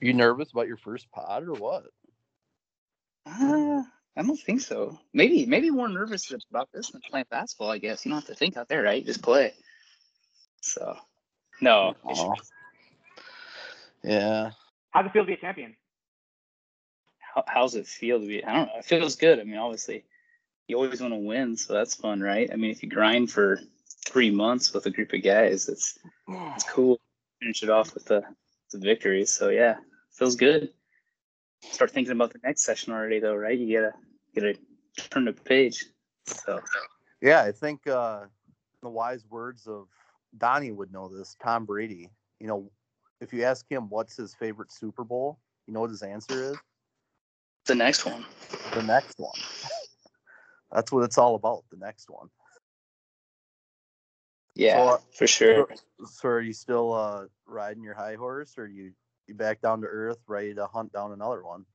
You nervous about your first pod or what? Uh, I don't think so. Maybe maybe more nervous about this than playing basketball. I guess you don't have to think out there, right? You just play. So, no. Yeah. How's it feel to be a champion? How, how's it feel to be? I don't know. It feels good. I mean, obviously, you always want to win, so that's fun, right? I mean, if you grind for three months with a group of guys, it's it's cool. Finish it off with the the victory. So yeah, feels good. Start thinking about the next session already, though, right? You gotta gotta turn the page. So Yeah, I think uh, the wise words of Donnie would know this. Tom Brady. You know, if you ask him what's his favorite Super Bowl, you know what his answer is? the next one. The next one. That's what it's all about. The next one. Yeah, So, for sure. So are you still uh, riding your high horse, or you you back down to earth, ready to hunt down another one?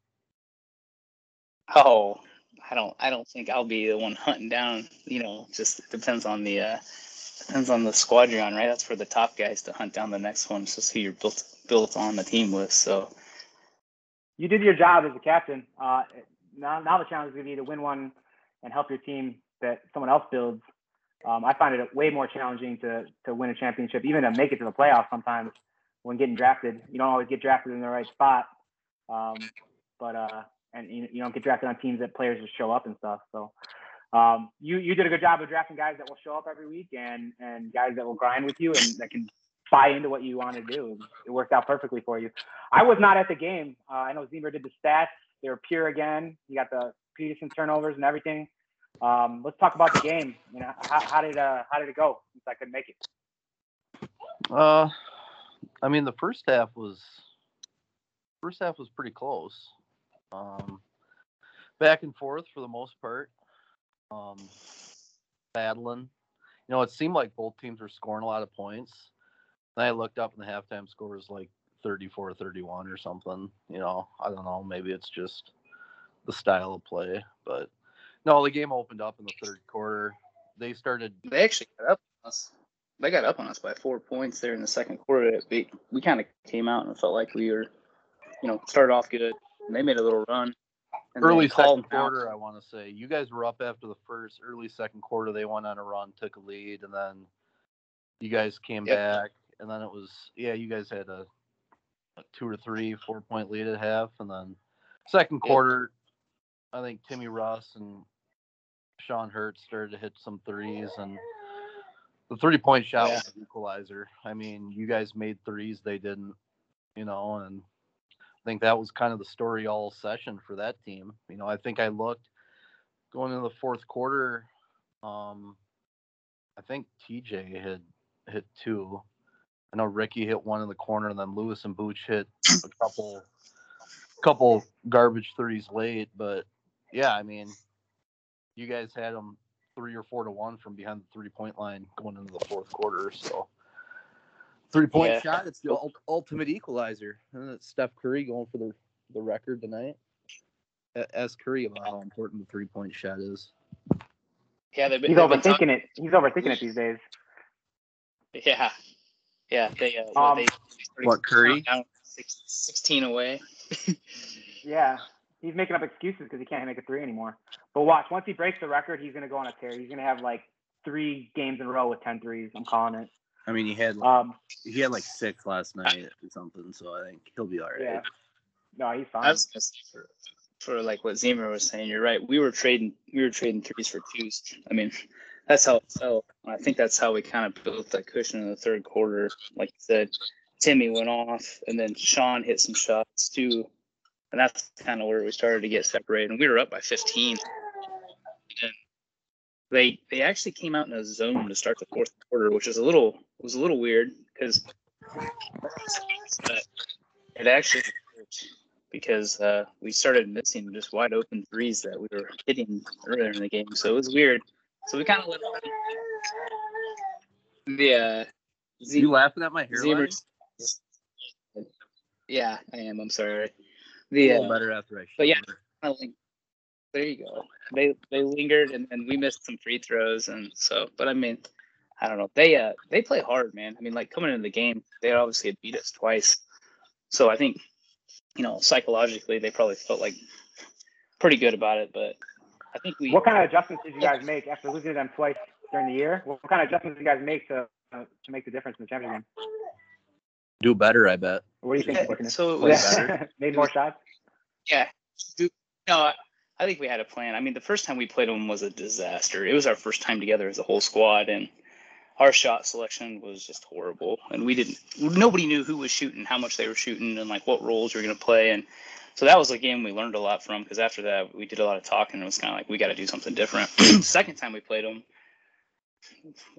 Oh, I don't I don't think I'll be the one hunting down. You know, just depends on the uh depends on the squad you're on, right? That's for the top guys to hunt down the next one. It's just who you're built built on the team with. So You did your job as a captain. Uh, now, now the challenge is going to be to win one and help your team that someone else builds. Um, I find it way more challenging to to win a championship, even to make it to the playoffs. Sometimes when getting drafted, you don't always get drafted in the right spot. Um, but uh, and you, you don't get drafted on teams that players just show up and stuff. So um, you you did a good job of drafting guys that will show up every week and and guys that will grind with you and that can buy into what you want to do. It worked out perfectly for you. I was not at the game. Uh, I know Ziemer did the stats. They were pure again. You got the Peterson turnovers and everything. Um, let's talk about the game. You know, how, how did uh, how did it go? Since I couldn't make it. Uh, I mean, the first half was first half was pretty close. Um, back and forth for the most part. Um, battling. You know, it seemed like both teams were scoring a lot of points. Then I looked up and the halftime score was like 34 31 or something. You know, I don't know. Maybe it's just the style of play. But no, the game opened up in the third quarter. They started they actually got up on us. They got up on us by four points there in the second quarter. We we kind of came out and felt like we were, you know, started off good. And they made a little run. early second them out. quarter, I want to say. You guys were up after the first early second quarter. They went on a run, took a lead, and then you guys came Yep. back. And then it was yeah, you guys had a, a two or three four point lead at half, and then second Yep. quarter, I think Timmy Ross and Sean Hurt started to hit some threes, and the three point shot Yeah. was an equalizer. I mean, you guys made threes, they didn't, you know, and I think that was kind of the story all session for that team. You know, I think I looked going into the fourth quarter. Um, I think TJ had hit two. I know Ricky hit one in the corner, and then Lewis and Booch hit a couple, couple garbage threes late. But yeah, I mean, you guys had them three or four to one from behind the three point line going into the fourth quarter. So three point Yeah. shot, it's the ul- ultimate equalizer. And it's Steph Curry going for the the record tonight. Ask Curry about how important the three point shot is. Yeah, they've been, He's they've been overthinking it. He's overthinking it these days. Yeah, yeah. They uh, Um, they, they What, Curry? down six, sixteen away. Yeah, he's making up excuses because he can't make a three anymore. But watch, once he breaks the record, he's gonna go on a tear. He's gonna have like three games in a row with 10 threes. I'm calling it. I mean, he had Um, he had like six last night or something, so I think he'll be all right. yeah. No, he's fine. I was gonna say for, for like what Ziemer was saying, you're right. We were trading we were trading threes for twos. I mean, that's how it felt. I think that's how we kind of built that cushion in the third quarter. Like you said, Timmy went off, and then Sean hit some shots too, and that's kind of where we started to get separated. And we were up by 15. And they they actually came out in a zone to start the fourth quarter, which was a little was a little weird because it actually worked because uh, we started missing just wide open threes that we were hitting earlier in the game. So it was weird. So we kind of let the uh, Z- You laughing at my hairline? Yeah, I am. I'm sorry. A The little uh, better after I. but yeah. showered. kinda lin- there you go. They they lingered and, and we missed some free throws and so. But I mean, I don't know. They uh they play hard, man. I mean, like coming into the game, they obviously had beat us twice. So I think you know, psychologically they probably felt like pretty good about it. But I think we. What kind of adjustments did you guys make after losing to them twice during the year? What kind of adjustments did you guys make to uh, to make the difference in the championship game? Do better, I bet. What do you think? Yeah, so it was, better. Made more shots. yeah. No, I- I think we had a plan. I mean, the first time we played them was a disaster. It was our first time together as a whole squad, and our shot selection was just horrible. And we didn't. Nobody knew who was shooting, how much they were shooting, and like what roles we were going to play. And so that was a game we learned a lot from because after that we did a lot of talking. And it was kind of like we got to do something different. Second time we played them,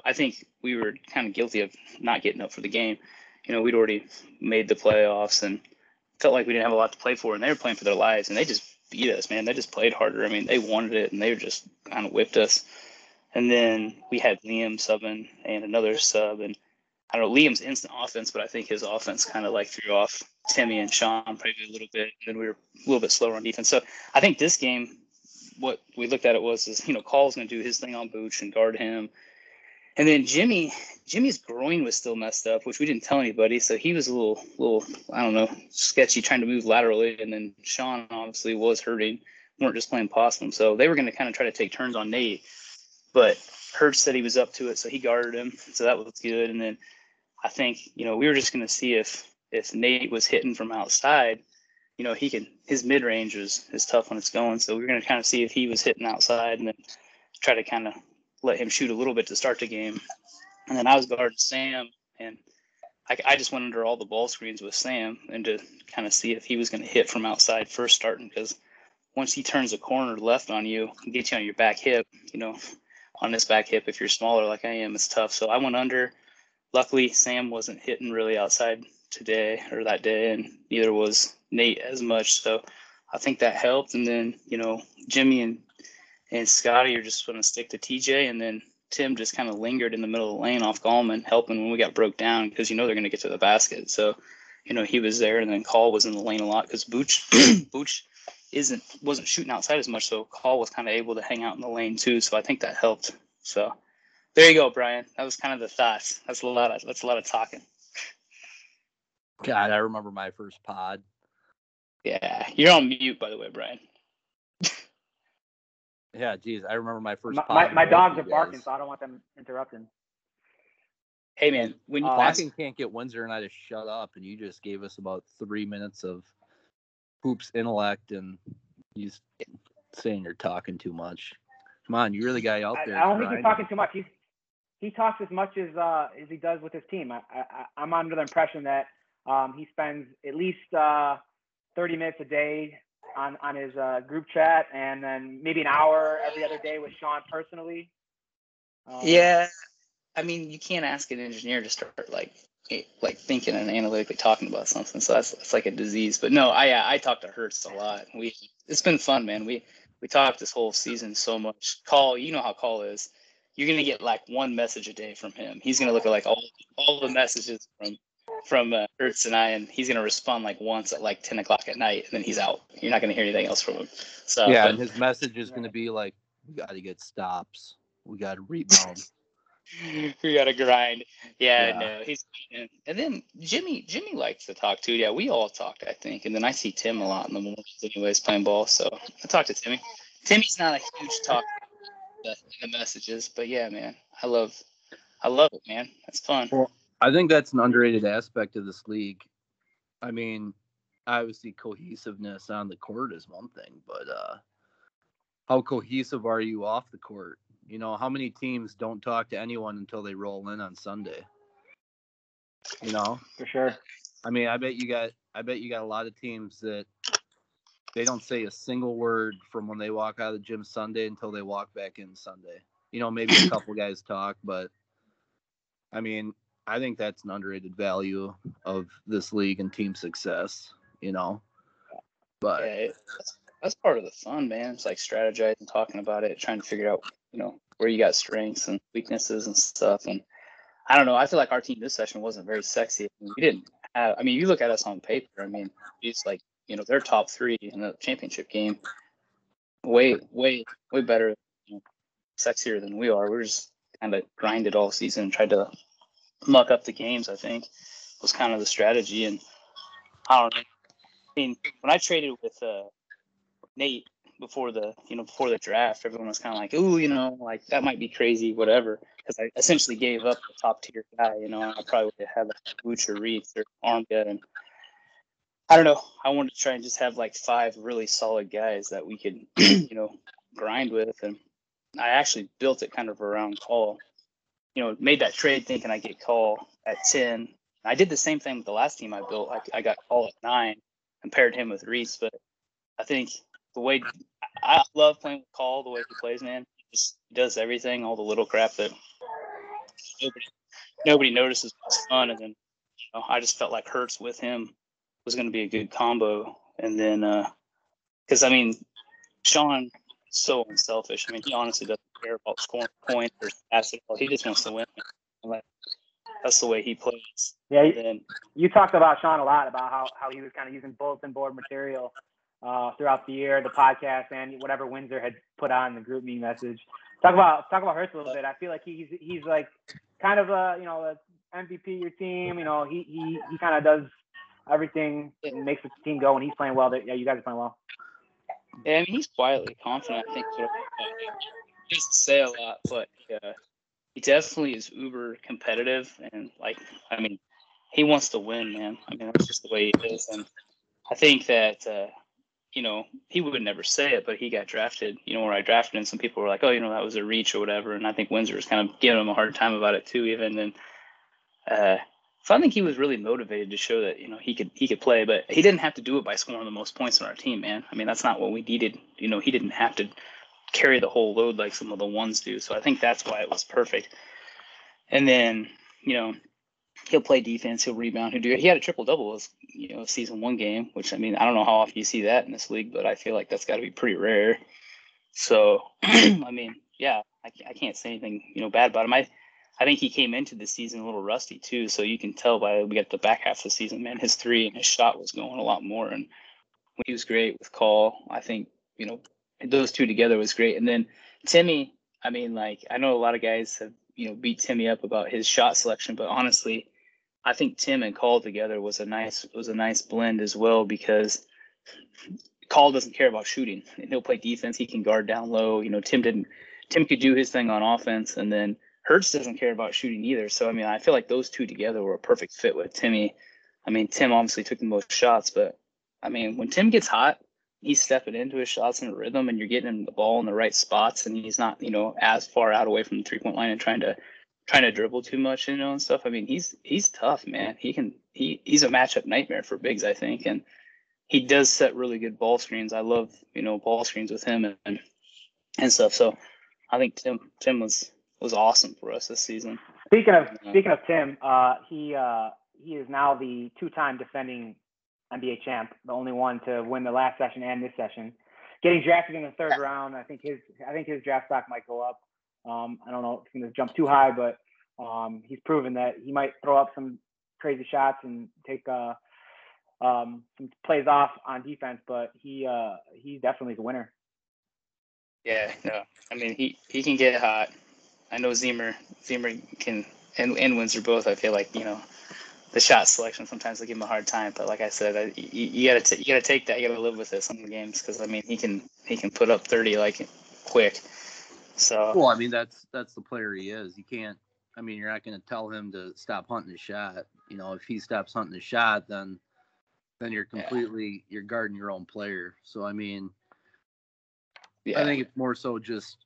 I think we were kind of guilty of not getting up for the game. You know, we'd already made the playoffs and felt like we didn't have a lot to play for, and they were playing for their lives, and they just beat us, man. They just played harder. I mean, they wanted it, and they just kind of whipped us. And then we had Liam subbing and another sub, and I don't know Liam's instant offense, but I think his offense kind of like threw off Timmy and Sean probably a little bit, and then we were a little bit slower on defense. So I think this game, what we looked at it was is you know Call's going to do his thing on Booch and guard him, and then Jimmy, Jimmy's groin was still messed up, which we didn't tell anybody. So he was a little, little, I don't know, sketchy trying to move laterally. And then Sean obviously was hurting. We weren't just playing possum. So they were going to kind of try to take turns on Nate. But Hurts said he was up to it, so he guarded him. So that was good. And then I think, you know, we were just going to see if if Nate was hitting from outside, you know, he can his mid range is is tough when it's going. So we were going to kind of see if he was hitting outside and then try to kind of let him shoot a little bit to start the game. And then I was guarding Sam, and I, I just went under all the ball screens with Sam and to kind of see if he was going to hit from outside first starting because once he turns a corner left on you and gets you on your back hip, you know, on this back hip, if you're smaller like I am, it's tough. So I went under. Luckily, Sam wasn't hitting really outside today or that day, and neither was Nate as much. So I think that helped. And then, you know, Jimmy and and Scotty you're just going to stick to TJ, and then Tim just kind of lingered in the middle of the lane off Gallman, helping when we got broke down because you know they're going to get to the basket. So, you know, he was there, and then Call was in the lane a lot because Booch Booch isn't wasn't shooting outside as much, so Call was kind of able to hang out in the lane too. So I think that helped. So there you go, Brian. That was kind of the thoughts. That's a lot of that's a lot of talking. God, I remember my first pod. Yeah, you're on mute by the way, Brian. Yeah, geez, I remember my first My, my, my dogs are barking, so I don't want them interrupting. Hey man, when you Uh, pass, can't get Windsor and I to shut up, and you just gave us about three minutes of hoops intellect, and he's saying you're talking too much. Come on, you're the guy out there. I don't think he's grinding. talking too much. He's he talks as much as uh, as he does with his team. I, I, I'm under the impression that um, he spends at least uh, 30 minutes a day on on his uh, group chat, and then maybe an hour every other day with Sean personally. Um, Yeah, I mean, you can't ask an engineer to start like like thinking and analytically talking about something. So that's that's like a disease. But no, I I talk to Hertz a lot. We it's been fun, man. We we talked this whole season so much. Call, you know how Call is. You're gonna get like one message a day from him. He's gonna look at like all all the messages from from uh, Hertz and I, and he's gonna respond like once at like 10 o'clock at night, and then he's out. You're not gonna hear anything else from him. So yeah, but- and his message is going to be like, "We got to get stops. We got to rebound." we gotta grind. Yeah, Yeah. no, he's and, and then Jimmy Jimmy likes to talk too. Yeah, we all talked, I think. And then I see Tim a lot in the mornings anyways playing ball. So I talk to Timmy. Timmy's not a huge talker in the messages, but yeah, man. I love I love it, man. That's fun. Well, I think that's an underrated aspect of this league. I mean, obviously cohesiveness on the court is one thing, but uh how cohesive are you off the court? You know, how many teams don't talk to anyone until they roll in on Sunday? You know, for sure. I mean, I bet you got I bet you got a lot of teams that they don't say a single word from when they walk out of the gym Sunday until they walk back in Sunday. You know, maybe a couple guys talk, but I mean, I think that's an underrated value of this league and team success, you know. But Yeah, it, that's, part of the fun, man. It's like strategizing, talking about it, trying to figure out, you know, where you got strengths and weaknesses and stuff. And I don't know. I feel like our team this session wasn't very sexy. I mean, we didn't have. I mean, you look at us on paper. I mean, it's like you know they're top three in the championship game. Way, way, way better, you know, sexier than we are. We're just kind of grinded all season, tried to muck up the games. I think was kind of the strategy, and I don't know. I mean, when I traded with uh, Nate before the you know before the draft, everyone was kind of like, "Ooh, you know, like that might be crazy, whatever." Because I essentially gave up the top tier guy. You know, I probably would have had like Booch or Reeds or Armstead, and I don't know. I wanted to try and just have like five really solid guys that we could, you know, grind with, and I actually built it kind of around Call. You know, made that trade thinking I get Call at ten. I did the same thing with the last team I built. I, I got Call at nine, and paired him with Reese, but I think the way I love playing with Call, the way he plays, man. He just does everything, all the little crap that nobody nobody notices. It's fun, and then you know, I just felt like Hurts with him was going to be a good combo, and then because uh, I mean, Sean so unselfish. I mean, he honestly doesn't care about scoring points or basketball. He just wants to win. Like, that's the way he plays. Yeah, then, you talked about Sean a lot about how, how he was kind of using bulletin board material uh, throughout the year, the podcast, and whatever Windsor had put on the GroupMe message. Talk about talk about Hurts a little bit. I feel like he's he's like kind of a you know a MVP your team. You know he he he kind of does everything and makes the team go when he's playing well. Yeah, you guys are playing well. Yeah, I mean he's quietly confident. I think doesn't say a lot, but uh, he definitely is uber competitive and like I mean he wants to win, man. I mean that's just the way he is, and I think that uh, you know, he would never say it, but he got drafted, you know, where I drafted and Some people were like, oh, you know, that was a reach or whatever. And I think Windsor was kind of giving him a hard time about it too, even. And uh, so I think he was really motivated to show that, you know, he could he could play, but he didn't have to do it by scoring the most points on our team, man. I mean, that's not what we needed. You know, he didn't have to carry the whole load like some of the ones do. So I think that's why it was perfect. And then, you know, he'll play defense, he'll rebound, he'll do it. He had a triple double as you know season one game, which I mean I don't know how often you see that in this league, but I feel like that's got to be pretty rare. So I mean, yeah, I, I can't say anything you know bad about him. I I think he came into the season a little rusty too, so you can tell by we got the back half of the season, man, his three and his shot was going a lot more, and he was great with Call. I think you know those two together was great, and then Timmy. I mean, like I know a lot of guys have you know beat Timmy up about his shot selection, but honestly, I think Tim and Call together was a nice was a nice blend as well because Call doesn't care about shooting. He'll play defense. He can guard down low. You know, Tim didn't. Tim could do his thing on offense, and then Hurts doesn't care about shooting either. So I mean, I feel like those two together were a perfect fit with Timmy. I mean, Tim obviously took the most shots, but I mean, when Tim gets hot, he's stepping into his shots in a rhythm, and you're getting him the ball in the right spots, and he's not, you know, as far out away from the three point line and trying to trying to dribble too much, you know, and stuff. I mean, he's he's tough, man. He can he he's a matchup nightmare for bigs, I think, and he does set really good ball screens. I love you know ball screens with him and and stuff. So I think Tim Tim was was awesome for us this season. Speaking of speaking of Tim, uh, he uh, he is now the two-time defending NBA champ, the only one to win the last session and this session. Getting drafted in the third round, I think his I think his draft stock might go up. Um, I don't know if he's going to jump too high, but um, he's proven that he might throw up some crazy shots and take uh, um, some plays off on defense. But he uh, he definitely is a winner. Yeah, no, I mean he he can get hot. I know Zimmer Zimmer can and and Windsor both. I feel like you know the shot selection sometimes they give him a hard time. But like I said, I, you, you, gotta t- you gotta take that. You gotta live with it some games because I mean he can he can put up thirty like quick. So well, I mean that's that's the player he is. You can't. I mean, you're not going to tell him to stop hunting a shot. You know, if he stops hunting a shot, then then you're completely yeah. you're guarding your own player. So I mean, yeah. I think it's more so just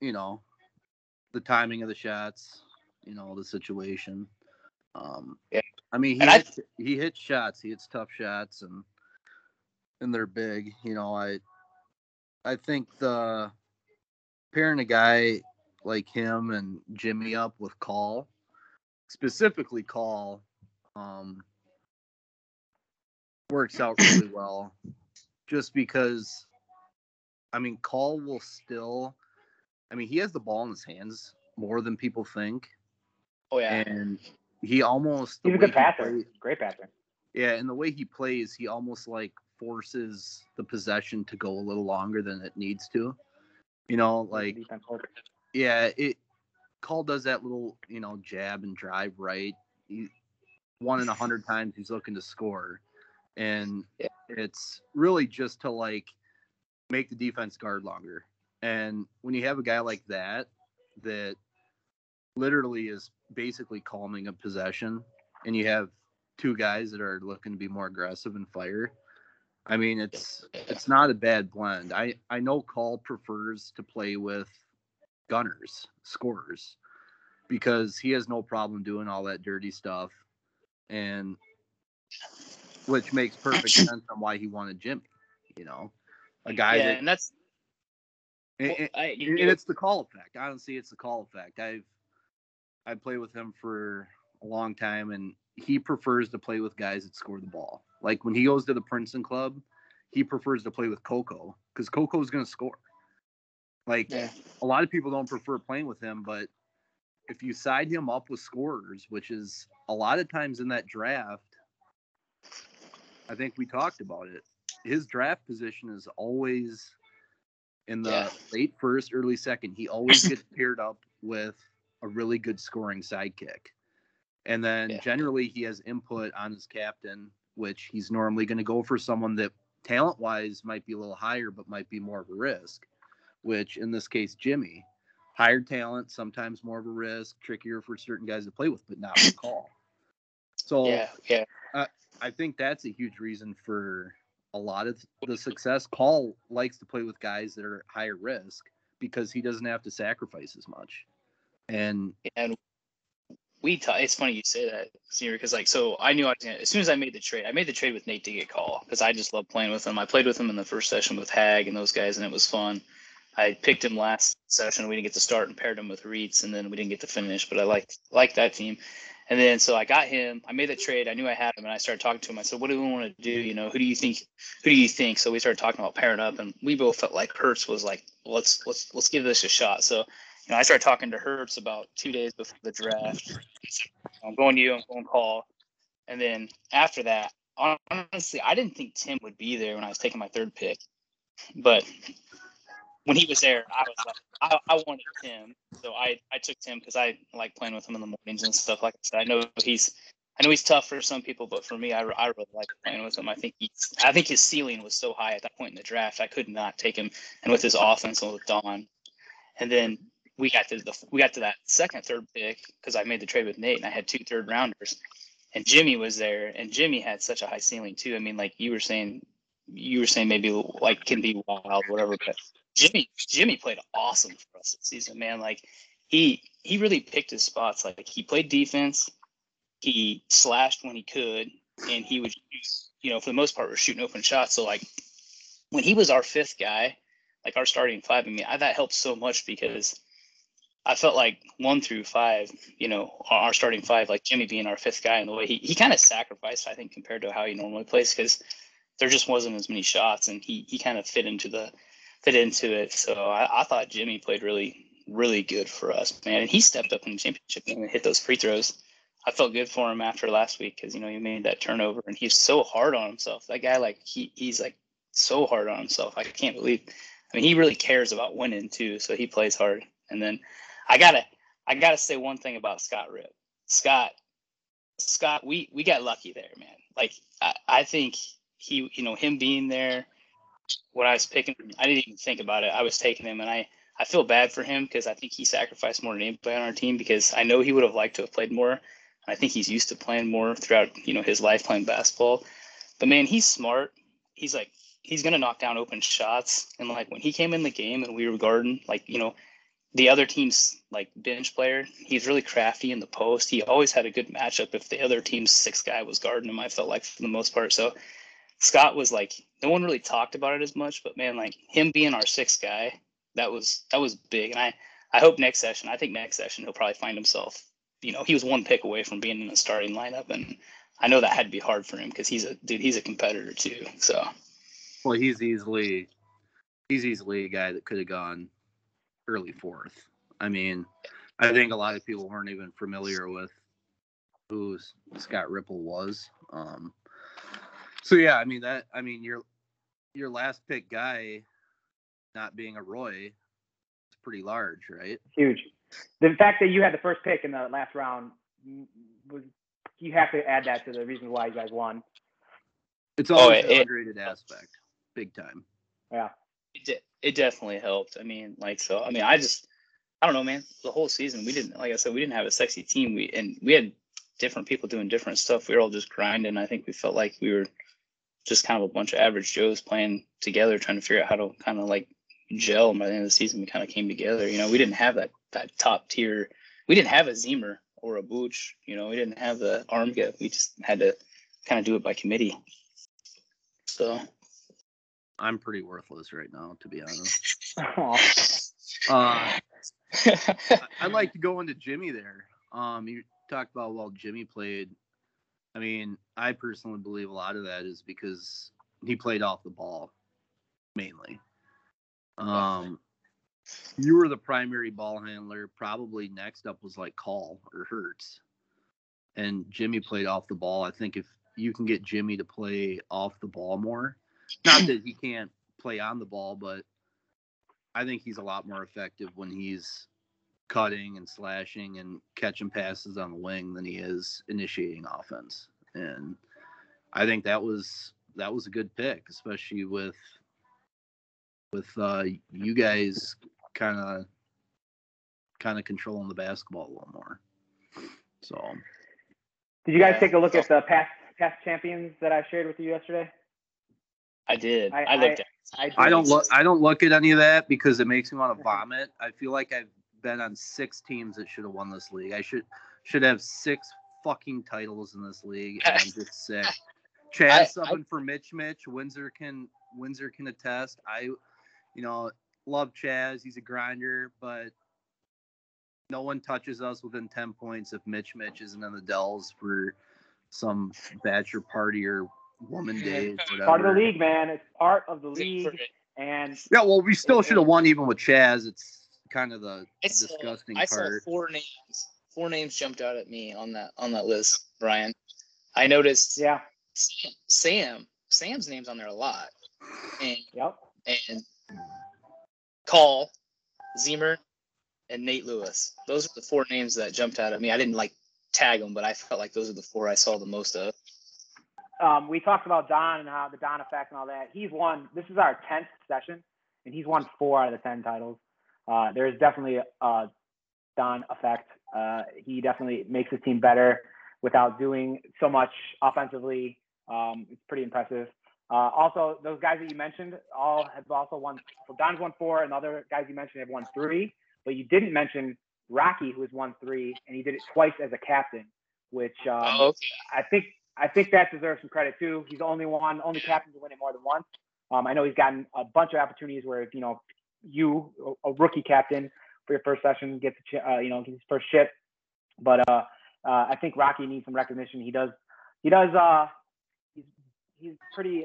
you know the timing of the shots, you know, the situation. Um, yeah. I mean, he hits, I, he hits shots. He hits tough shots, and and they're big. You know, I I think the pairing a guy like him and Jimmy up with Call, specifically Call, um, works out really well. Just because, I mean, Call will still, I mean, he has the ball in his hands more than people think. Oh yeah, and he almost he's a good passer, plays, great passer. Yeah, and the way he plays, he almost like forces the possession to go a little longer than it needs to. You know, like yeah, it Call does that little you know jab and drive right. He, one in a hundred times he's looking to score, and It's really just to like make the defense guard longer. And when you have a guy like that, that literally is basically calming a possession, and you have two guys that are looking to be more aggressive and fire. I mean, it's it's not a bad blend. I I know Call prefers to play with gunners, scorers, because he has no problem doing all that dirty stuff, and which makes perfect sense on why he wanted Jimmy. You know, a guy yeah, that and that's and, well, I, and it's the call effect. Honestly, it's the call effect. I've I played with him for a long time, and he prefers to play with guys that score the ball. Like when he goes to the Princeton club, he prefers to play with Coco because Coco is going to score. Like yeah. a lot of people don't prefer playing with him, but if you side him up with scorers, which is a lot of times in that draft, I think we talked about it. His draft position is always in the Yeah. late first, early second. He always gets paired up with a really good scoring sidekick. And then Yeah. generally he has input on his captain, which he's normally going to go for someone that talent wise might be a little higher, but might be more of a risk, which in this case, Jimmy. Higher talent, sometimes more of a risk, trickier for certain guys to play with, but not with call. So yeah, yeah, uh, I think that's a huge reason for a lot of the success. Call likes to play with guys that are higher risk because he doesn't have to sacrifice as much. And and we it's funny you say that senior because like so i knew i was gonna as soon as i made the trade i made the trade with nate to get call because i just love playing with him. I played with him in the first session with hag and those guys and it was fun. I picked him last session. We didn't get to start and paired him with reeds and then we didn't get to finish but i liked liked that team. And then so i got him. I made the trade. I knew i had him and i started talking to him. I said what do we want to do? You know who do you think who do you think? So we started talking about pairing up and we both felt like hertz was like let's let's let's give this a shot. So you know, I started talking to Hertz about two days before the draft. I'm going to you, I'm going to call. And then after that, honestly, I didn't think Tim would be there when I was taking my third pick. But when he was there, I was like, I, I wanted Tim. So I, I took Tim because I like playing with him in the mornings and stuff like that. I know he's I know he's tough for some people, but for me, I, I really like playing with him. I think he's, I think his ceiling was so high at that point in the draft. I could not take him, and with his offense and with Don, and then we got to the we got to that second third pick because I made the trade with Nate and I had two third rounders, and Jimmy was there, and Jimmy had such a high ceiling too. I mean, like you were saying, you were saying maybe like can be wild, whatever, but Jimmy Jimmy played awesome for us this season, man. Like he he really picked his spots. Like he played defense, he slashed when he could, and he would you know for the most part was shooting open shots. So like when he was our fifth guy, like our starting five, I mean, I, that helped so much because I felt like one through five, you know, our starting five, like Jimmy being our fifth guy, and the way he, he kind of sacrificed, I think, compared to how he normally plays, because there just wasn't as many shots, and he he kind of fit into the fit into it. So I, I thought Jimmy played really really good for us, man, and he stepped up in the championship game and hit those free throws. I felt good for him after last week because you know he made that turnover, and he's so hard on himself. That guy, like he he's like so hard on himself. I can't believe. I mean, he really cares about winning too, so he plays hard. And then I gotta I gotta say one thing about Scott Rip. Scott Scott, we we got lucky there, man. Like I, I think he you know him being there when I was picking I didn't even think about it. I was taking him and I I feel bad for him because I think he sacrificed more than anybody on our team because I know he would have liked to have played more. I think he's used to playing more throughout, you know, his life playing basketball. But man, he's smart. He's like he's gonna knock down open shots. And like when he came in the game and we were guarding, like, you know, the other team's like bench player, he's really crafty in the post. He always had a good matchup if the other team's sixth guy was guarding him, I felt like for the most part. So Scott was like no one really talked about it as much, but man, like him being our sixth guy, that was that was big. And I I hope next session, I think next session he'll probably find himself, you know, he was one pick away from being in the starting lineup and I know that had to be hard for him because he's a dude, he's a competitor too. So well, he's easily he's easily a guy that could have gone early fourth. I mean, I think a lot of people weren't even familiar with who Scott Ripple was. Um, so yeah, I mean that. I mean your your last pick guy not being a Roy is pretty large, right? Huge. The fact that you had the first pick in the last round was you have to add that to the reason why you guys won. It's always it- an it- aspect, big time. Yeah. It, it definitely helped. I mean, like so. I mean, I just I don't know, man. The whole season we didn't, like I said, we didn't have a sexy team. We and we had different people doing different stuff. We were all just grinding. I think we felt like we were just kind of a bunch of average Joes playing together, trying to figure out how to kind of like gel. And by the end of the season, we kind of came together. You know, we didn't have that that top tier. We didn't have a Ziemer or a Booch. You know, we didn't have the arm get. We just had to kind of do it by committee. So I'm pretty worthless right now, to be honest. Uh, I- I'd like to go into Jimmy there. Um, you talked about well Jimmy played. I mean, I personally believe a lot of that is because he played off the ball mainly. Um, you were the primary ball handler. Probably next up was like Call or Hertz, and Jimmy played off the ball. I think if you can get Jimmy to play off the ball more, not that he can't play on the ball, but I think he's a lot more effective when he's cutting and slashing and catching passes on the wing than he is initiating offense. And I think that was that was a good pick, especially with with uh, you guys kind of kind of controlling the basketball a little more. So Did you guys take a look at the past past champions that I shared with you yesterday? I did. I- I, looked at. I, I don't look I don't look at any of that because it makes me want to vomit. I feel like I've been on six teams that should have won this league. I should should have six fucking titles in this league and I'm just sick. Chaz I- subbing for Mitch Mitch. Windsor can Windsor can attest. I you know, love Chaz. He's a grinder, but no one touches us within ten points if Mitch Mitch isn't in the Dells for some bachelor party or woman day, whatever. Part of the league, man. It's part of the league, and Yeah, well, we still should have won even with Chaz. It's kind of the I saw, disgusting I saw part. four names. Four names jumped out at me on that on that list, Brian. I noticed yeah, Sam, Sam. Sam's name's on there a lot, and yep. and Call, Ziemer, and Nate Lewis. Those are the four names that jumped out at me. I didn't like tag them, but I felt like those are the four I saw the most of. Um, we talked about Don and how the Don effect and all that. He's won. This is our tenth session, and he's won four out of the ten titles. Uh, there's definitely a Don effect. Uh, he definitely makes his team better without doing so much offensively. Um, it's pretty impressive. Uh, also, those guys that you mentioned all have also won. So Don's won four, and the other guys you mentioned have won three. But you didn't mention Rocky, who has won three, and he did it twice as a captain, which um, oh, okay. I think I think that deserves some credit too. He's the only one, only captain to win it more than once. Um, I know he's gotten a bunch of opportunities where you know you, a rookie captain for your first session, gets uh, you know his first ship. But uh, uh, I think Rocky needs some recognition. He does. He does. Uh, he's he's pretty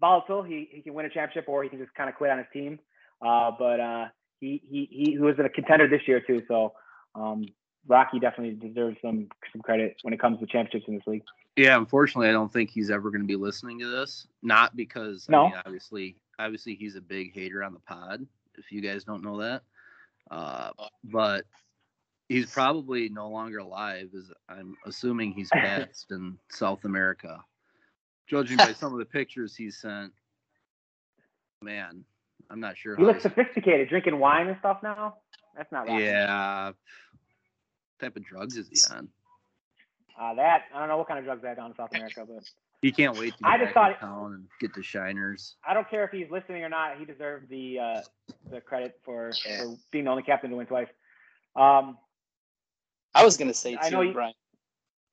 volatile. He he can win a championship or he can just kind of quit on his team. Uh, but uh, he he he was a contender this year too. So um, Rocky definitely deserves some some credit when it comes to championships in this league. Yeah, unfortunately, I don't think he's ever going to be listening to this. Not because, I No. mean, obviously, obviously, he's a big hater on the pod. If you guys don't know that, uh, but he's probably no longer alive. As I'm assuming he's passed in South America, judging by some of the pictures he sent. Man, I'm not sure. He looks sophisticated, drinking wine and stuff now. That's not Rocky. Yeah. Type of drugs is he on? Uh, that I don't know what kind of drugs they had down in South America, but He can't wait to I get just back thought- to town and get the shiners. I don't care if he's listening or not. He deserved the uh, the credit for, Yeah. for being the only captain to win twice. Um, I was gonna say I too, know you- Brian.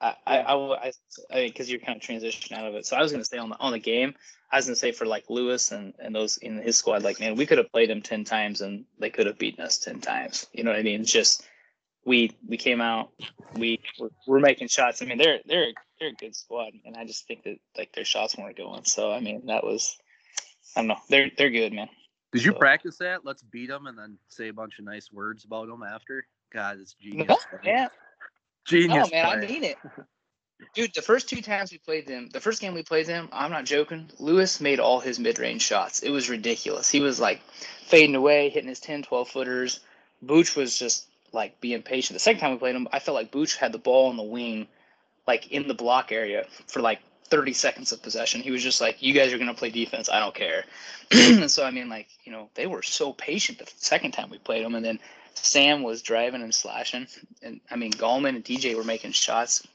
I, I, Yeah. I, will- I, I mean, because you're kind of transitioning out of it. So I was gonna say on the on the game, I was gonna say for like Lewis and and those in his squad, like man, we could have played them ten times and they could have beaten us ten times. You know what I mean? It's just we we came out, we we're, we're making shots. I mean, they're they're they're a good squad, and I just think that like their shots weren't going. So I mean, that was I don't know. They're they're good, man. Did you So- practice that? Let's beat them and then say a bunch of nice words about them after. God, it's genius. No, man, Genius. No, man, I mean it. Dude, the first two times we played them, the first game we played them, I'm not joking. Lewis made all his mid range shots. It was ridiculous. He was like fading away, hitting his 10, 12 footers. Booch was just like being patient. The second time we played him, I felt like Booch had the ball on the wing, like in the block area for like 30 seconds of possession. He was just like, "You guys are gonna play defense. I don't care." so I mean, like you know, they were so patient the second time we played them, and then Sam was driving and slashing, and I mean, Gallman and DJ were making shots.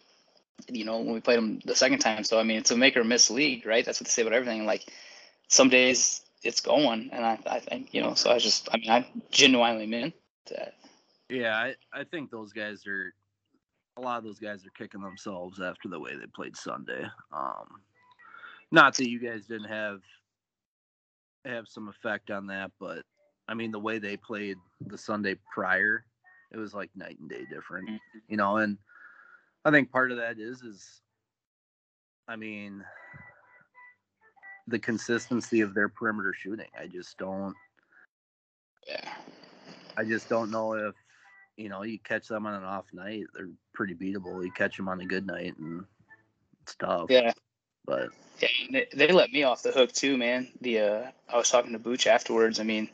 You know, when we played them the second time. So I mean, it's a make or miss league, right? That's what they say about everything. Like some days it's going, and I, I think you know. So I just, I mean, I genuinely meant that. Yeah, I, I think those guys are a lot of those guys are kicking themselves after the way they played Sunday. Um, not that you guys didn't have have some effect on that, but I mean the way they played the Sunday prior, it was like night and day different, Mm-hmm. you know. And I think part of that is is, I mean, the consistency of their perimeter shooting. I just don't. Yeah. I just don't know if you know you catch them on an off night, they're pretty beatable. You catch them on a good night, and it's tough. Yeah. But Yeah, they, they let me off the hook too, man. The uh, I was talking to Booch afterwards. I mean,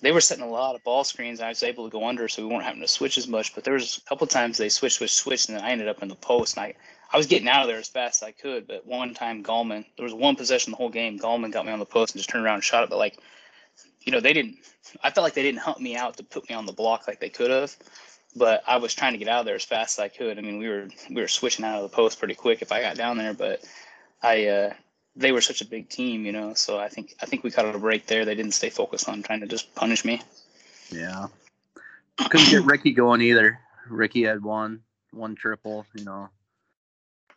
they were setting a lot of ball screens. I was able to go under, so we weren't having to switch as much. But there was a couple times they switched, switched, switched, and then I ended up in the post. And I, I was getting out of there as fast as I could. But one time, Gallman, there was one possession the whole game. Gallman got me on the post and just turned around and shot it. But like, you know, they didn't. I felt like they didn't hunt me out to put me on the block like they could have. But I was trying to get out of there as fast as I could. I mean, we were we were switching out of the post pretty quick if I got down there. But I. uh they were such a big team, you know. So I think I think we caught a break there. They didn't stay focused on trying to just punish me. yeah, couldn't get Ricky going either. Ricky had one one triple, you know.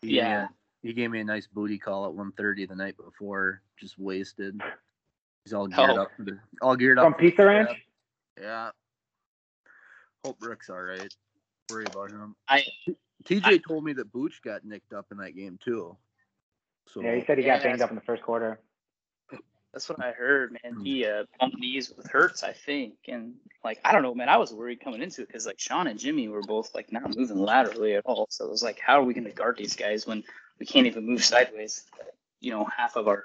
He Yeah. he gave me a nice booty call at 1:30 the night before, just wasted. He's all geared Oh. up for the all geared up From for Pizza Ranch? trip. Yeah. Hope Rick's all right. Worry about him. I TJ told me that Booch got nicked up in that game too. So Yeah, he said he got Yeah, banged up in the first quarter. that's what I heard, man. He uh, bumped knees with Hurts, I think, and like I don't know, man. I was worried coming into it because like Sean and Jimmy were both like not moving laterally at all. So it was like, how are we going to guard these guys when we can't even move sideways? You know, half of our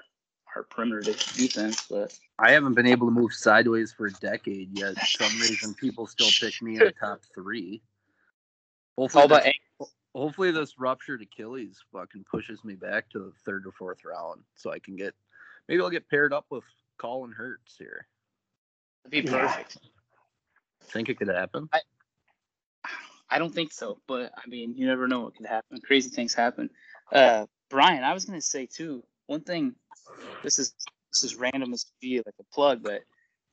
our perimeter defense, but I haven't been able to move sideways for a decade yet. For some reason, people still pick me in the top three. Hopefully, all about this, hopefully this ruptured Achilles fucking pushes me back to the third or fourth round, so I can get maybe I'll get paired up with Colin Hurts here. be Yeah. perfect. Think it could happen. I don't think so, but I mean, you never know what could happen. Crazy things happen. Uh, Brian, I was gonna say too. One thing, this is this is random as could be like a plug, but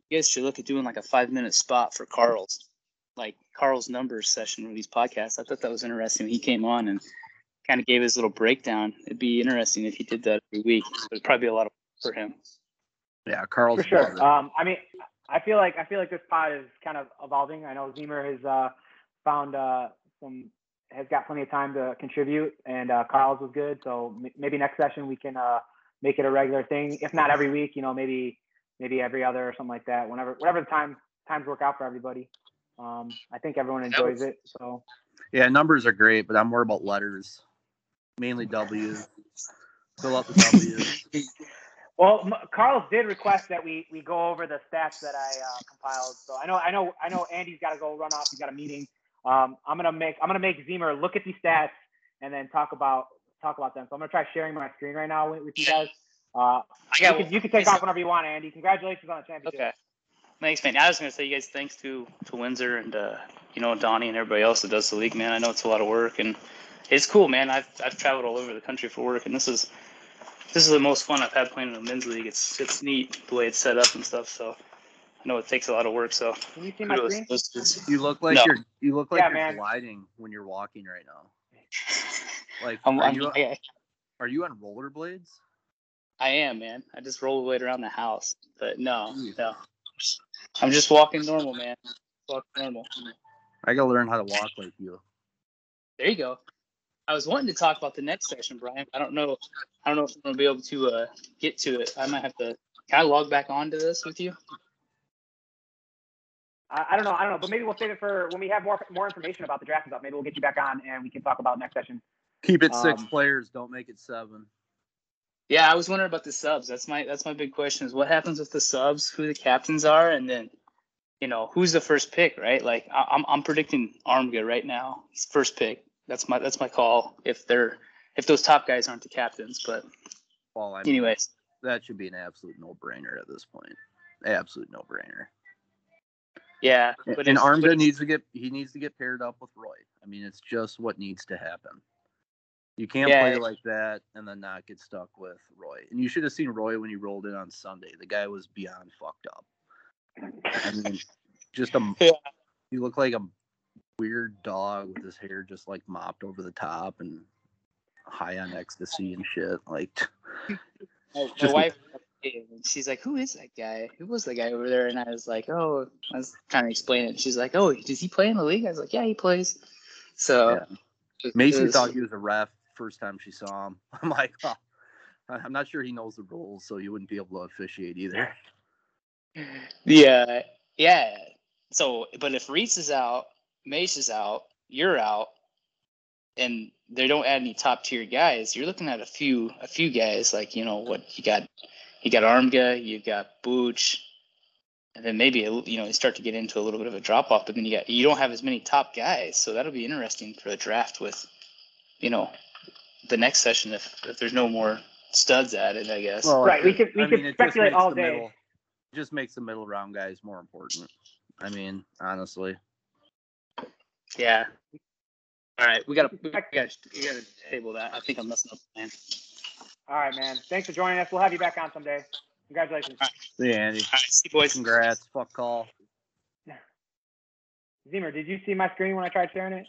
you guys should look at doing like a five minute spot for Carl's, like Carl's numbers session with these podcasts. I thought that was interesting. He came on and kind of gave his little breakdown. It'd be interesting if he did that every week. It'd probably be a lot of work for him. Yeah, Carl's For sure. Um, I mean, I feel like I feel like this pod is kind of evolving. I know Ziemer has uh, found uh, some has got plenty of time to contribute, and uh, Carl's was good. So m- maybe next session we can uh, make it a regular thing. If not every week, you know, maybe maybe every other or something like that. Whenever whatever the time times work out for everybody. Um, I think everyone enjoys was- it. So yeah, numbers are great, but I'm more about letters, mainly W's. Fill out the W's. Well, M- Carlos did request that we we go over the stats that I uh, compiled. So I know I know I know Andy's got to go run off. He's got a meeting. Um, I'm gonna make I'm gonna make Ziemer look at these stats and then talk about talk about them. So I'm gonna try sharing my screen right now with, with you guys. Uh, I you, can, you can take off whenever you want, Andy. Congratulations on the championship. Okay. Thanks, man. I was gonna say you guys thanks to to Windsor and uh, you know Donnie and everybody else that does the league, man. I know it's a lot of work and it's cool, man. I've I've traveled all over the country for work, and this is this is the most fun I've had playing in the men's league. It's it's neat the way it's set up and stuff. So I know it takes a lot of work. So Can you see my kudos screen? those dudes. You look like No. you're you look like Yeah, you're man. gliding when you're walking right now. Like, I'm, are I'm, you I, are you on rollerblades? I am, man. I just roll right around the house, but no, Jeez. no. I'm just walking normal, man. Walk normal. I gotta learn how to walk like you. There you go. I was wanting to talk about the next session, Brian. I don't know. I don't know if I'm gonna be able to uh, get to it. I might have to. Can I log back onto this with you? I, I don't know. I don't know. But maybe we'll save it for when we have more more information about the draft and stuff. Maybe we'll get you back on and we can talk about next session. Keep it six Um, players. Don't make it seven. Yeah, I was wondering about the subs. That's my that's my big question. Is what happens with the subs? Who the captains are, and then, you know, who's the first pick, right? Like I, I'm I'm predicting Armga right now. He's first pick. That's my that's my call. If they're if those top guys aren't the captains. But Well, I mean, anyways, that should be an absolute no-brainer at this point. Absolute no-brainer. Yeah. And, But and Armda needs to get he needs to get paired up with Roy. I mean, it's just what needs to happen. You can't Yeah. play like that and then not get stuck with Roy. And you should have seen Roy when he rolled in on Sunday. The guy was beyond fucked up. I mean, just a Yeah. he looked like a weird dog with his hair just like mopped over the top and high on ecstasy and shit. Like, my, my just- wife, she's like, "Who is that guy? Who was the guy over there?" And I was like, "Oh," I was trying to explain it. She's like, "Oh, does he play in the league?" I was like, "Yeah, he plays." So Yeah. Macy was- thought he was a ref first time she saw him. I'm like, oh, I'm not sure he knows the rules, so you wouldn't be able to officiate either. Yeah, yeah. So, but if Reese is out, Mace is out, you're out, and they don't add any top tier guys, you're looking at a few a few guys like you know what you got. You got Armga, you got Booch, and then maybe you know you start to get into a little bit of a drop off. But then you got you don't have as many top guys, so that'll be interesting for the draft with, you know, the next session if if there's no more studs added, I guess. Well, Right, we could- we I could mean, speculate all day. middle- just makes the middle round guys more important. I mean, honestly. Yeah. All right, we gotta we gotta we gotta table that. I think I'm messing up, man. All right, man. Thanks for joining us. We'll have you back on someday. Congratulations. Yeah, Andy. All right, see you boys. Congrats. Fuck call. Ziemer, did you see my screen when I tried sharing it?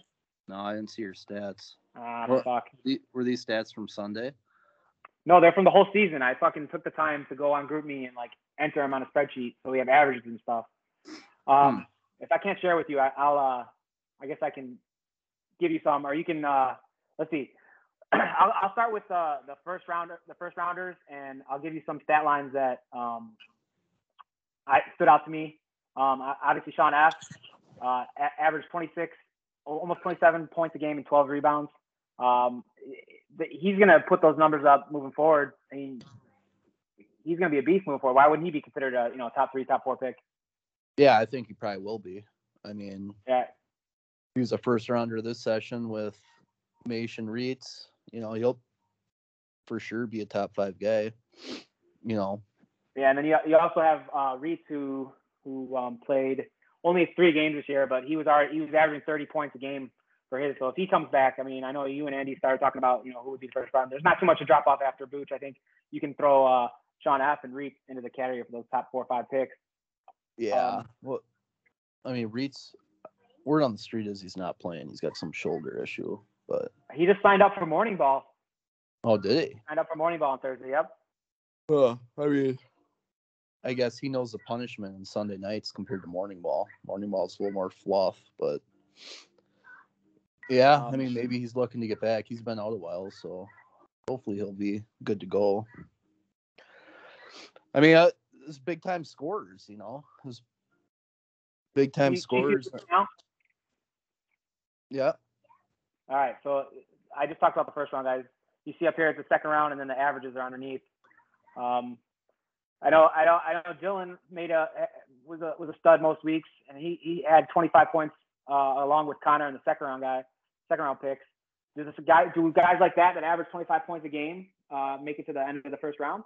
No, I didn't see your stats. Ah, What? fuck. Were these stats from Sunday? No, they're from the whole season. I fucking took the time to go on GroupMe and like enter them on a spreadsheet, so we have averages and stuff. Um, Hmm. If I can't share with you, I, I'll. Uh, I guess I can give you some, or you can. Uh, let's see. I'll, I'll start with uh, the first rounder, the first rounders, and I'll give you some stat lines that um, I stood out to me. Um, obviously, Sean F. Uh, averaged 26, almost 27 points a game and 12 rebounds. Um, he's going to put those numbers up moving forward. I mean, he's going to be a beast moving forward. Why wouldn't he be considered a you know top three, top four pick? Yeah, I think he probably will be. I mean, Yeah, he was a first rounder this session with Mason Reitz. You know, he'll for sure be a top five guy. You know, yeah. And then you, you also have uh, Reitz who who um, played only three games this year, but he was already he was averaging 30 points a game for his. So if he comes back, I mean, I know you and Andy started talking about you know who would be the first round. There's not too much to drop off after Booch. I think you can throw uh, Sean F and Reitz into the category for those top four or five picks. yeah. Um, well, I mean, Reitz. Word on the street is he's not playing. He's got some shoulder issue. But He just signed up for morning ball. oh, did he? Signed up for morning ball on Thursday. Yep. Uh, I mean, I guess he knows the punishment in Sunday nights compared to morning ball. Morning ball's a little more fluff, but yeah, I mean, maybe he's looking to get back. He's been out a while, so hopefully he'll be good to go. I mean, uh, it's big time scorers, you know, it's big time You- you see scorers. Yeah, All right. So I just talked about the first round, guys. You see up here it's the second round, and then the averages are underneath. Um, I know, I know, I know. Dylan made a was a was a stud most weeks, and he he had 25 points uh, along with Connor in the second round guy, second round picks. Does this guy do guys like that that average 25 points a game uh, make it to the end of the first round?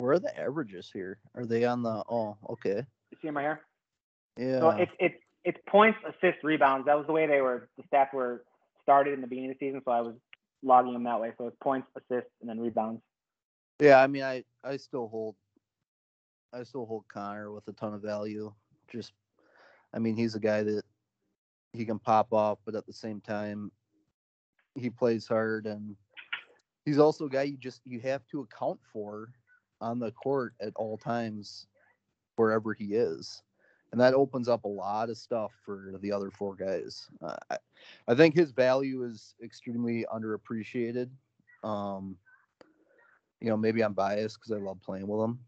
where are the averages here? Are they on the? Oh, okay. You see them right here. Yeah. So it's it's it's points, assists, rebounds. That was the way they were. The stats were started in the beginning of the season, so I was logging them that way. So it's points, assists, and then rebounds. Yeah, I mean, I I still hold, I still hold Connor with a ton of value. Just, I mean, he's a guy that he can pop off, but at the same time, he plays hard, and he's also a guy you just you have to account for on the court at all times, wherever he is, and that opens up a lot of stuff for the other four guys. Uh, I, I think his value is extremely underappreciated. Um, you know, maybe I'm biased because I love playing with him,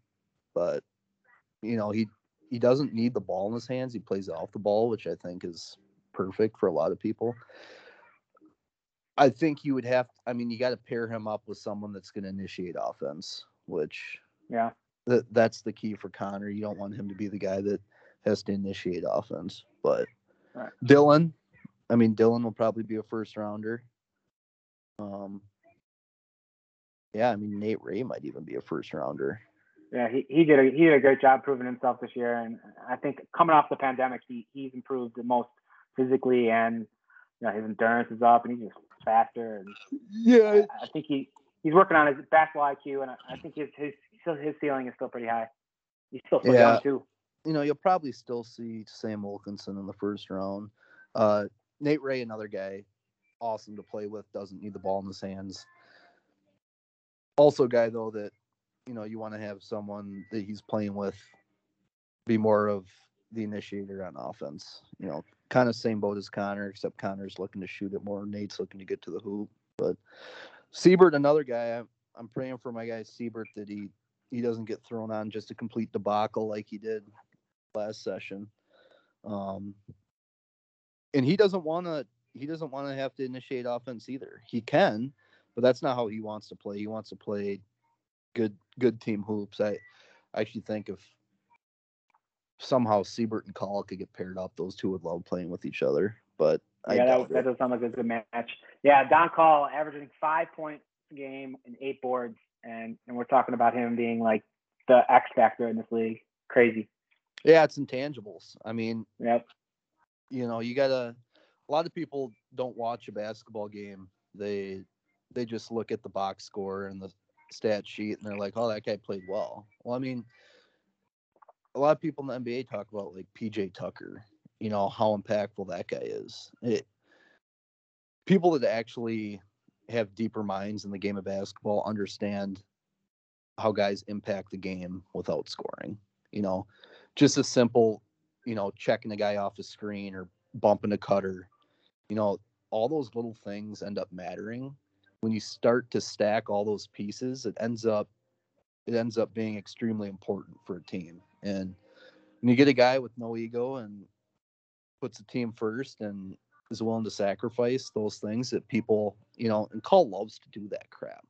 but you know, he he doesn't need the ball in his hands. He plays off the ball, which I think is perfect for a lot of people. I think you would have. I mean, you got to pair him up with someone that's going to initiate offense, which Yeah. that that's the key for Connor. You don't want him to be the guy that has to initiate offense. But Right. Dylan, I mean, Dylan will probably be a first rounder. Um, Yeah, I mean Nate Ray might even be a first rounder. Yeah, he, he did a he did a great job proving himself this year, and I think coming off the pandemic, he he's improved the most physically, and you know his endurance is up, and he's just faster. And Yeah, I, I think he he's working on his basketball IQ, and I, I think his his his ceiling is still pretty high. He's still so Yeah. young too. You know, you'll probably still see Sam Wilkinson in the first round. Uh, Nate Ray, another guy, awesome to play with, doesn't need the ball in his hands. Also, guy though that you know you want to have someone that he's playing with be more of the initiator on offense. You know, kind of same boat as Connor, except Connor's looking to shoot it more. Nate's looking to get to the hoop. But Siebert, another guy, I'm, praying for my guy Siebert that he he doesn't get thrown on just a complete debacle like he did last session. Um, and he doesn't want to. He doesn't want to have to initiate offense either. He can, but that's not how he wants to play. He wants to play good, good team hoops. I, I actually think if somehow Siebert and Call could get paired up, those two would love playing with each other. But I yeah, that, that does sound like a good match. Yeah, Don Call averaging five points a game and eight boards, and and we're talking about him being like the X factor in this league. Crazy. Yeah, it's intangibles. I mean, Yep. you know, you gotta. A lot of people don't watch a basketball game. They they just look at the box score and the stat sheet, and they're like, "Oh, that guy played well." Well, I mean, a lot of people in the NBA talk about like PJ Tucker. You know how impactful that guy is. It, people that actually have deeper minds in the game of basketball understand how guys impact the game without scoring. You know, just a simple, you know, checking a guy off a screen or bumping a cutter. You know, all those little things end up mattering. When you start to stack all those pieces, it ends up it ends up being extremely important for a team. And when you get a guy with no ego and puts the team first and is willing to sacrifice those things that people, you know, and Call loves to do that crap.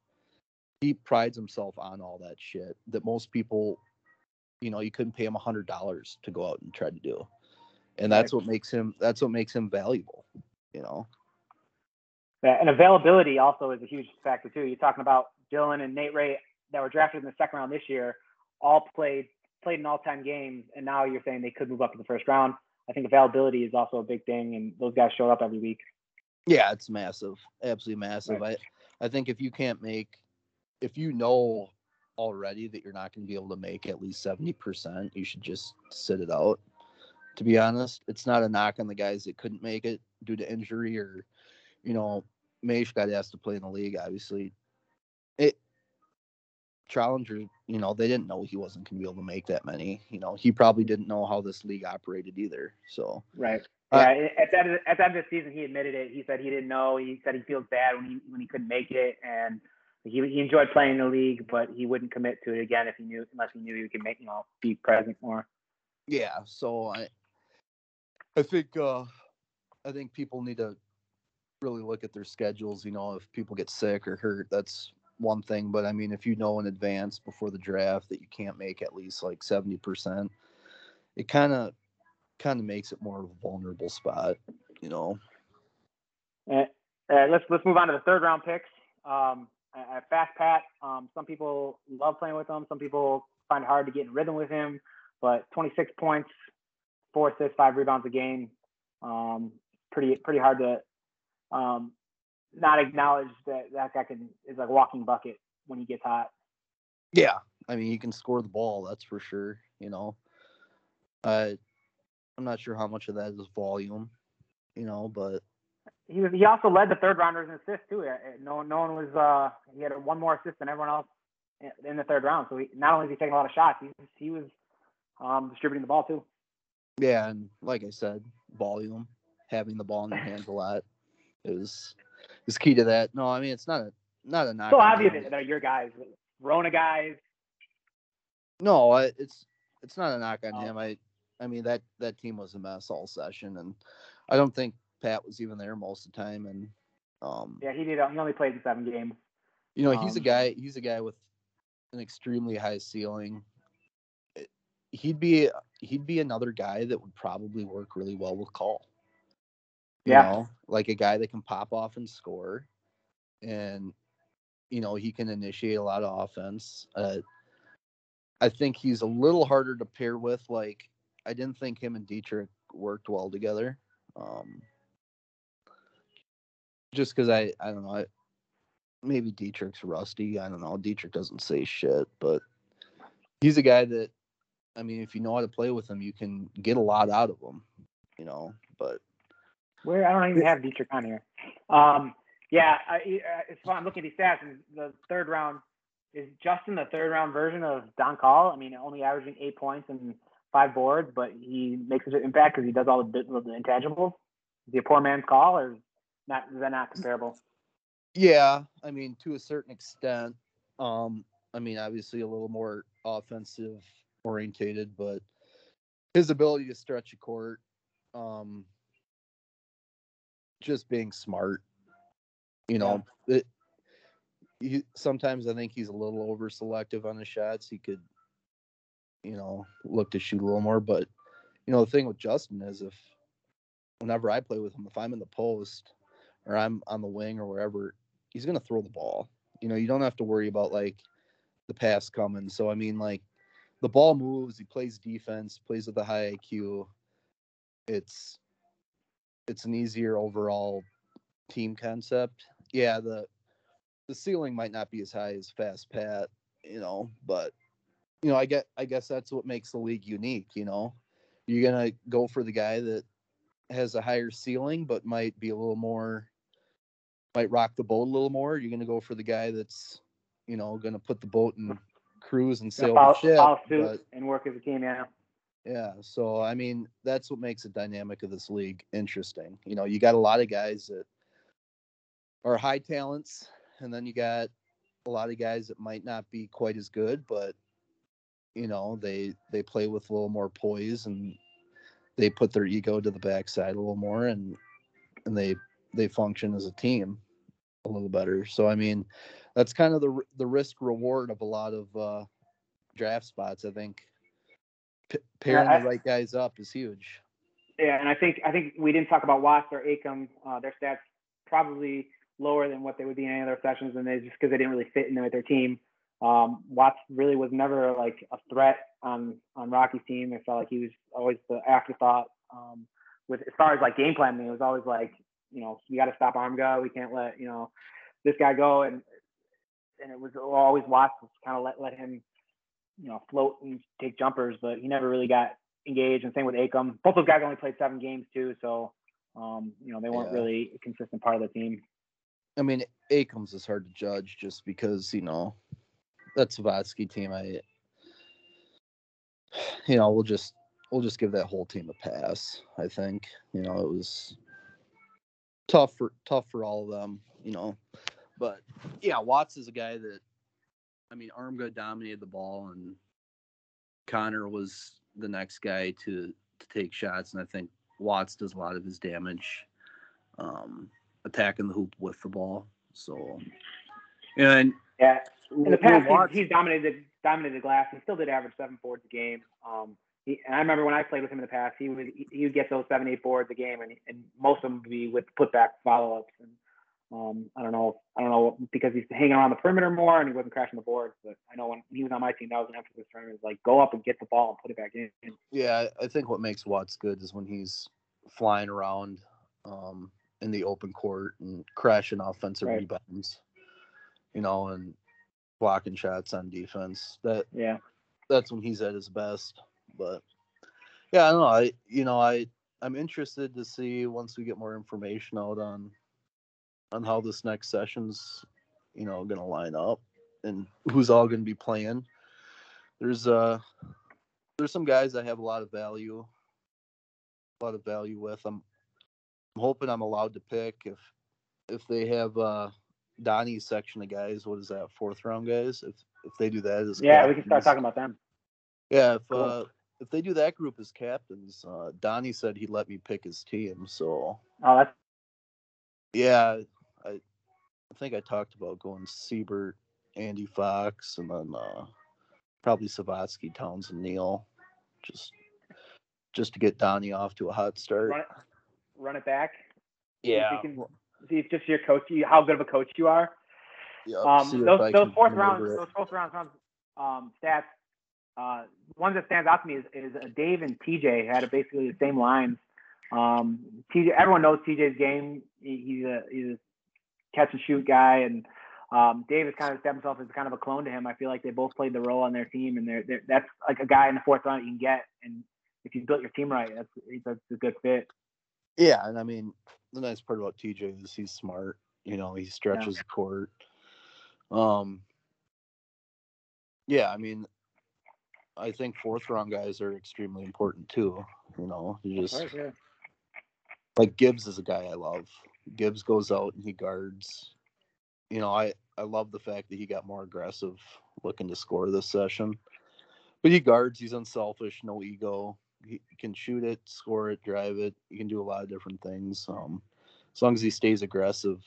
He prides himself on all that shit that most people, you know, you couldn't pay him a hundred dollars to go out and try to do. And that's what makes him that's what makes him valuable, you know. Yeah, and availability also is a huge factor too. You're talking about Dylan and Nate Ray that were drafted in the second round this year, all played played in all time games, and now you're saying they could move up to the first round. I think availability is also a big thing, and those guys showed up every week. Yeah, it's massive. Absolutely massive. I I think if you can't make if you know already that you're not going to be able to make at least 70%, you should just sit it out. To be honest, it's not a knock on the guys that couldn't make it due to injury or you know, Maish got asked to play in the league obviously. It Challenger, you know, they didn't know he wasn't going to be able to make that many. You know, he probably didn't know how this league operated either. So, Right. Uh, yeah. At the, end of, at the end of the season, he admitted it. He said he didn't know. He said he feels bad when he when he couldn't make it, and he he enjoyed playing in the league, but he wouldn't commit to it again if he knew unless he knew he could make you know be present more. yeah so i i think uh i think people need to really look at their schedules you know if people get sick or hurt that's one thing but i mean if you know in advance before the draft that you can't make at least like 70% it kind of kind of makes it more of a vulnerable spot you know Uh, uh, let's let's move on to the third round picks. Um, uh, Fast Pat. Um, some people love playing with him. Some people find it hard to get in rhythm with him. But 26 points, four assists, five rebounds a game. Um, pretty pretty hard to um, not acknowledge that that guy can is like walking bucket when he gets hot. yeah i mean he can score the ball that's for sure you know uh i'm not sure how much of that is volume you know but He was he also led the third rounders in assists too. Uh, No no one was uh, he had one more assist than everyone else in- the third round. So he, not only is he taking a lot of shots, he was, he was um, distributing the ball too. Yeah, and like I said, volume, having the ball in your hands a lot is is key to that. No, I mean it's not a not a knock. so on obvious they're your guys, Rona guys. No, I, it's it's not a knock on Oh. him. I I mean that that team was a mess all session, and I don't think Pat was even there most of the time. And um, Yeah, he did. He only played seven games. you know, he's a um, guy. He's a guy with an extremely high ceiling. He'd be he'd be another guy that would probably work really well with Call. You Yeah. know, like a guy that can pop off and score, and you know, he can initiate a lot of offense. Uh, I think he's a little harder to pair with. Like, I didn't think him and Dietrich worked well together. Um, just because I, I don't know, I, maybe Dietrich's rusty. I don't know. Dietrich doesn't say shit, but he's a guy that, I mean, if you know how to play with him, you can get a lot out of him, you know. But where I don't even have Dietrich on here. Um, yeah, I, it's fun. I'm looking at these stats, and the third round is Justin the third round version of Don Call. I mean, only averaging eight points and five boards, but he makes an impact because he does all the, the intangibles. Is he a poor man's call, or not? That not comparable? Yeah, I mean, to a certain extent. Um, I mean, obviously a little more offensive orientated, but his ability to stretch a court, um, just being smart, you know, yeah. it, he, sometimes I think he's a little over selective on his shots. He could, you know, look to shoot a little more. But, you know, the thing with Justin is if whenever I play with him, if I'm in the post or I'm on the wing or wherever, he's going to throw the ball. You know, you don't have to worry about like the pass coming. So, I mean, like the ball moves, he plays defense, plays with a high IQ. It's, it's an easier overall team concept. Yeah, the the ceiling might not be as high as Fast Pat, you know, but you know, I get I guess that's what makes the league unique, you know. You're gonna go for the guy that has a higher ceiling but might be a little more might rock the boat a little more. You're gonna go for the guy that's, you know, gonna put the boat and cruise and sail follow, the ship. Follow suit but, and work as a team, yeah. Yeah, so I mean that's what makes the dynamic of this league interesting. You know, you got a lot of guys that are high talents, and then you got a lot of guys that might not be quite as good, but you know they they play with a little more poise and they put their ego to the backside a little more, and and they they function as a team a little better. So I mean, that's kind of the the risk reward of a lot of uh, draft spots. I think P- pairing yeah, I, the right guys up is huge. Yeah, and I think I think we didn't talk about Watts or Acom. Uh, their stats probably lower than what they would be in any other sessions, and they just because they didn't really fit in with their team. Um, Watts really was never like a threat on on Rocky's team. It felt like he was always the afterthought. Um, with as far as like game planning, it was always like you know we got to stop Armga. We can't let you know this guy go, and and it was always Watts kind of let let him you know, float and take jumpers, but he never really got engaged. And same with Acom. Both those guys only played seven games too, so um, you know they weren't yeah. really a consistent part of the team. I mean, Acom's is hard to judge just because you know that Savatsky team. I, you know, we'll just we'll just give that whole team a pass. I think you know it was tough for tough for all of them. You know, but yeah, Watts is a guy that I mean, Armga dominated the ball, and Connor was the next guy to to take shots, and I think Watts does a lot of his damage, um, attacking the hoop with the ball. So, and yeah, in the past he's, he's, dominated dominated the glass. He still did average seven boards a game. Um, he, and I remember when I played with him in the past, he would he would get those seven eight boards a game, and, and most of them would be with putback follow ups. And um, I don't know. I don't know because he's hanging around the perimeter more and he wasn't crashing the boards. But I know when he was on my team, that was an emphasis for him. Is like go up and get the ball and put it back in. Yeah, I think what makes Watts good is when he's flying around um, in the open court and crashing offensive right. rebounds. You know, and blocking shots on defense. That yeah, that's when he's at his best. But yeah, I don't know. I you know I I'm interested to see once we get more information out on on how this next session's you know going to line up and who's all going to be playing. There's uh there's some guys that have a lot of value, a lot of value with. I'm I'm hoping I'm allowed to pick if if they have uh Donnie's section of guys. What is that? Fourth round guys. If if they do that as yeah, captains. we can start talking about them. Yeah, if cool. uh if they do that group as captains, uh Donnie said he'd let me pick his team. So oh, that's yeah, I I think I talked about going Siebert, Andy Fox, and then uh, probably Savatsky, Townsend, Neal, just just to get Donnie off to a hot start. Run it, run it back. Yeah. See if, can, see if just your coach, how good of a coach you are. Yeah, Um, those those fourth round remember it. those fourth round round, um, stats. Uh, one that stands out to me is, is uh, Dave and TJ had basically the same lines. Um, TJ, everyone knows TJ's game. He, he's a he's a catch and shoot guy, and um, Dave has kind of established himself as kind of a clone to him. I feel like they both played the role on their team, and they're, they're that's like a guy in the fourth round you can get, and if you built your team right, that's that's a good fit. Yeah, and I mean the nice part about TJ is he's smart. You know, he stretches the court. Um. Yeah, I mean, I think fourth round guys are extremely important too. You know, you just yeah. like Gibbs is a guy I love. Gibbs goes out and he guards. You know, I I love the fact that he got more aggressive looking to score this session. But he guards, he's unselfish, no ego. He can shoot it, score it, drive it. He can do a lot of different things. Um as long as he stays aggressive,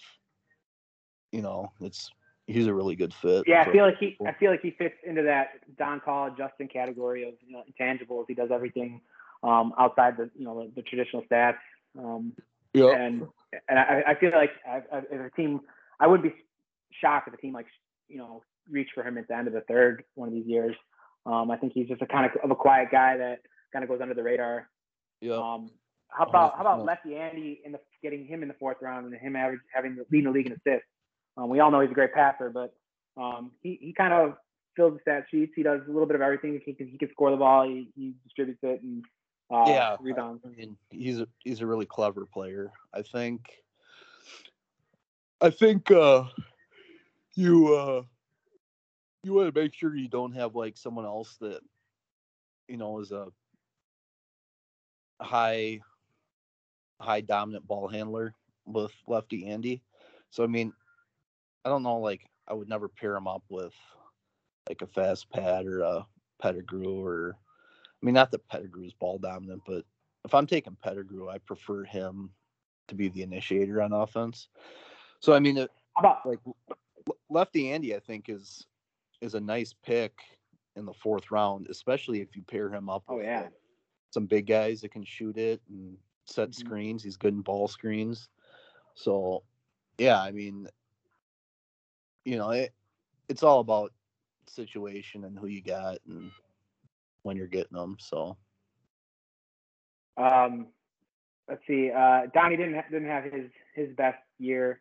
you know, it's he's a really good fit. Yeah, I feel like he I feel like he fits into that Don Call Justin category of you know intangibles. He does everything um, outside the you know the, the traditional stats. Um, yeah. and and I, I feel like if a team, I wouldn't be shocked if a team like you know reached for him at the end of the third one of these years. Um, I think he's just a kind of, of a quiet guy that kind of goes under the radar. Yeah. Um, how about how about Lefty Andy in the getting him in the fourth round and him average, having the leading the league in assists? Um, we all know he's a great passer, but um, he he kind of fills the stat sheets. He does a little bit of everything. He can he can score the ball. He, he distributes it and uh, yeah, rebounds. I mean, he's a he's a really clever player. I think. I think uh, you uh, you want to make sure you don't have like someone else that, you know, is a high, high dominant ball handler with lefty Andy. So I mean, I don't know. Like, I would never pair him up with like a Fast Pat or a Pettigrew or I mean, not that Pettigrew's ball dominant, but if I'm taking Pettigrew, I prefer him to be the initiator on offense. So I mean, it, How about like Lefty Andy, I think is is a nice pick in the fourth round, especially if you pair him up. Oh, with, yeah. some big guys that can shoot it and set Mhm. screens. He's good in ball screens. So, yeah, I mean, you know, it it's all about situation and who you got and when you're getting them. So. Um, let's see. Uh, Donnie didn't ha- didn't have his his best year.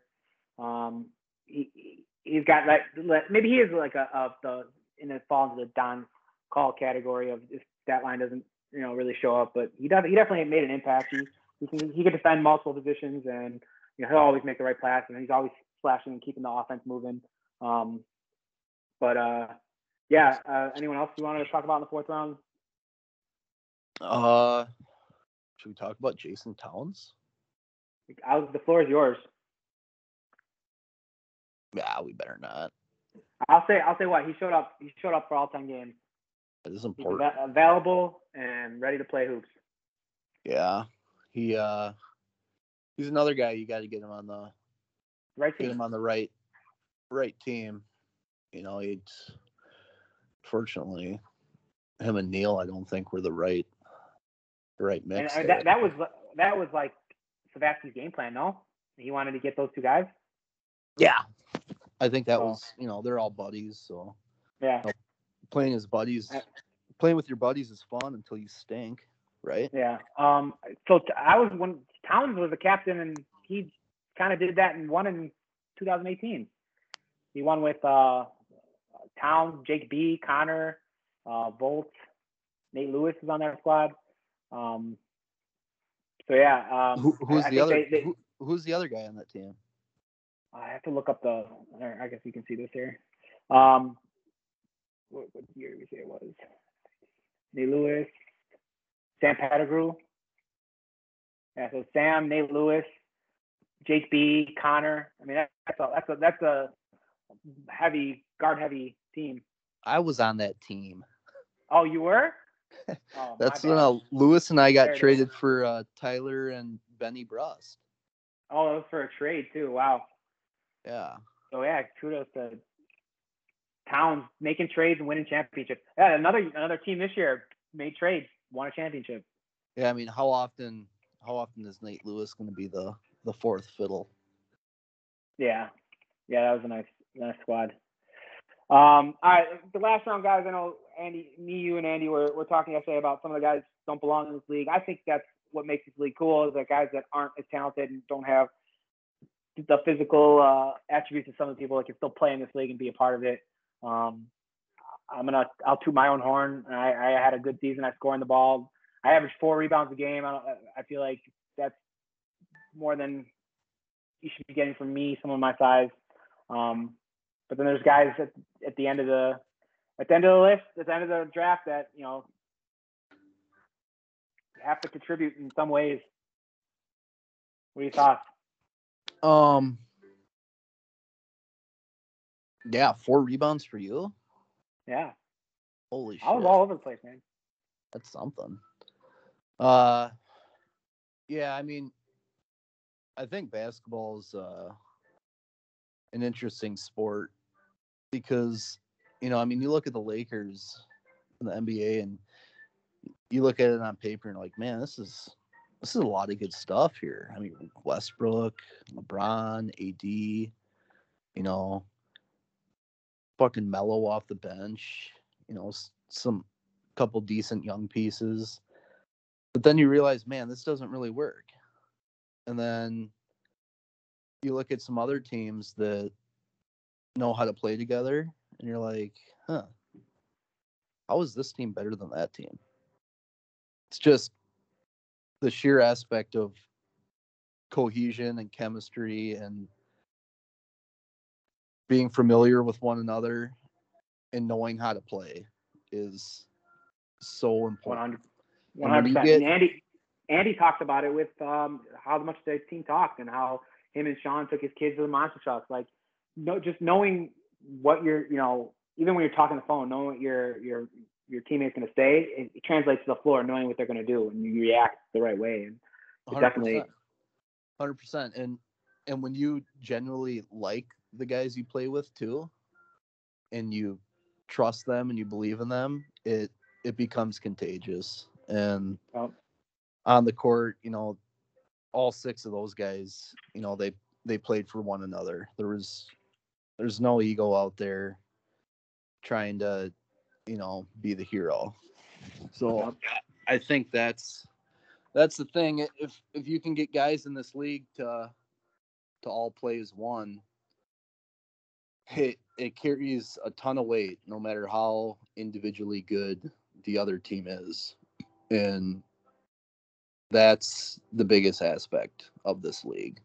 Um, he he- he's got like like- maybe he is like a of the in the fall into the Don call category of if that line doesn't you know really show up, but he does he definitely made an impact. He he can he can defend multiple positions and you know he'll always make the right pass and he's always slashing and keeping the offense moving. Um, but uh, yeah. Uh, anyone else you wanted to talk about in the fourth round? Uh, should we talk about Jason Towns? I was, the floor is yours. Yeah, we better not. I'll say I'll say what he showed up. He showed up for all ten games. It is important. ava- available and ready to play hoops. Yeah, he uh, he's another guy you got to get him on the Right get team. him on the right right team. You know, it's fortunately him and Neil. I don't think were the right the right And mix. uh, that, that was that was like Savatsky's game plan. No, he wanted to get those two guys. yeah, I think that So- was you know they're all buddies, so Yeah, playing as buddies, Uh, playing with your buddies is fun until you stink, right? yeah. Um. So t- I was when Towns was the captain, and he kind of did that and won in 2018. He won with uh Towns, Jake B, Connor, uh, Volt, Nate Lewis is on that squad. Um. So yeah. Um, Who, who's I- I the other? they- they- who, who's the other guy on that team? I have to look up the. I guess you can see this here. Um, what, what year did we say it was? Nate Lewis, Sam Pettigrew. Yeah, so Sam, Nate Lewis, Jake B, Connor. I mean, that's a that's a that's a heavy guard heavy team. I was on that team. Oh, you were? Oh, That's when uh, Lewis and I got There traded for uh, Tyler and Benny Brust. Oh, it was for a trade too. Wow. Yeah. So yeah, kudos to Towns making trades and winning championships. Yeah, another another team this year made trades, won a championship. Yeah, I mean, how often how often is Nate Lewis going to be the the fourth fiddle? Yeah, yeah, that was a nice Nice squad. Um, all right, the last round, guys. I know Andy, me, you, and Andy were, were talking yesterday about some of the guys don't belong in this league. I think that's what makes this league cool is that guys that aren't as talented and don't have the physical uh, attributes of some of the people that can still play in this league and be a part of it. Um, I'm gonna I'll toot my own horn. I, I had a good season. I scoring the ball. I averaged four rebounds a game. I, I feel like that's more than you should be getting from me, someone my size. Um, but then there's guys at, at the end of the at the end of the list, at the end of the draft that you know have to contribute in some ways. What are your thoughts? Um. Yeah, four rebounds for you. Yeah, Holy shit! I was all over the place, man. That's something. Uh, yeah. I mean, I think basketball is uh an interesting sport because you know, I mean, you look at the Lakers in the NBA and you look at it on paper and like, man, this is this is a lot of good stuff here. I mean, Westbrook, LeBron, AD, you know, fucking Melo off the bench, you know, some couple decent young pieces. But then you realize, man, this doesn't really work. And then you look at some other teams that know how to play together and you're like, huh, how is this team better than that team? It's just the sheer aspect of cohesion and chemistry and being familiar with one another and knowing how to play is so important. hundred. And One when hundred you percent. get- Andy Andy talked about it with um how much the team talked and how him and Sean took his kids to the monster trucks. Like no just knowing what you're you know, even when you're talking on the phone, knowing what your your your teammate's gonna say, it, it translates to the floor, knowing what they're gonna do and you react the right way. And It definitely- hundred percent. And and when you genuinely like the guys you play with too, and you trust them and you believe in them, it it becomes contagious. And Well- on the court, you know, all six of those guys, you know, they they played for one another. There was there's no ego out there trying to, you know, be the hero. So um, I think that's that's the thing. If if you can get guys in this league to to all play as one, it it carries a ton of weight, no matter how individually good the other team is, and that's the biggest aspect of this league.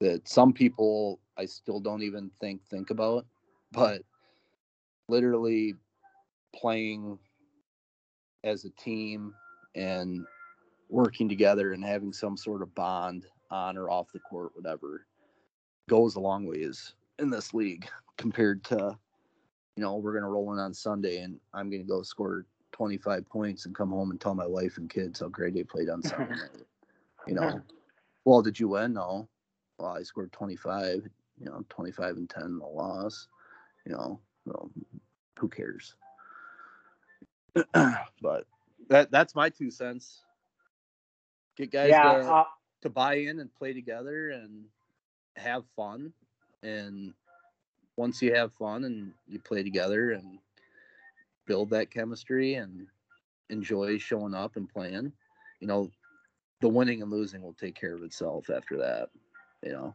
That some people I still don't even think think about, but literally playing as a team and working together and having some sort of bond on or off the court, whatever, goes a long ways in this league compared to, you know, we're gonna roll in on Sunday and I'm gonna go score 25 points and come home and tell my wife and kids how great they played on Sunday. You know, well, did you win? No. Well, I scored 25. You know, 25 and 10 in the loss. You know, well, who cares? but that that's my two cents. Get guys yeah, to, uh, to buy in and play together and have fun. And once you have fun and you play together and build that chemistry and enjoy showing up and playing, you know, the winning and losing will take care of itself after that. You know.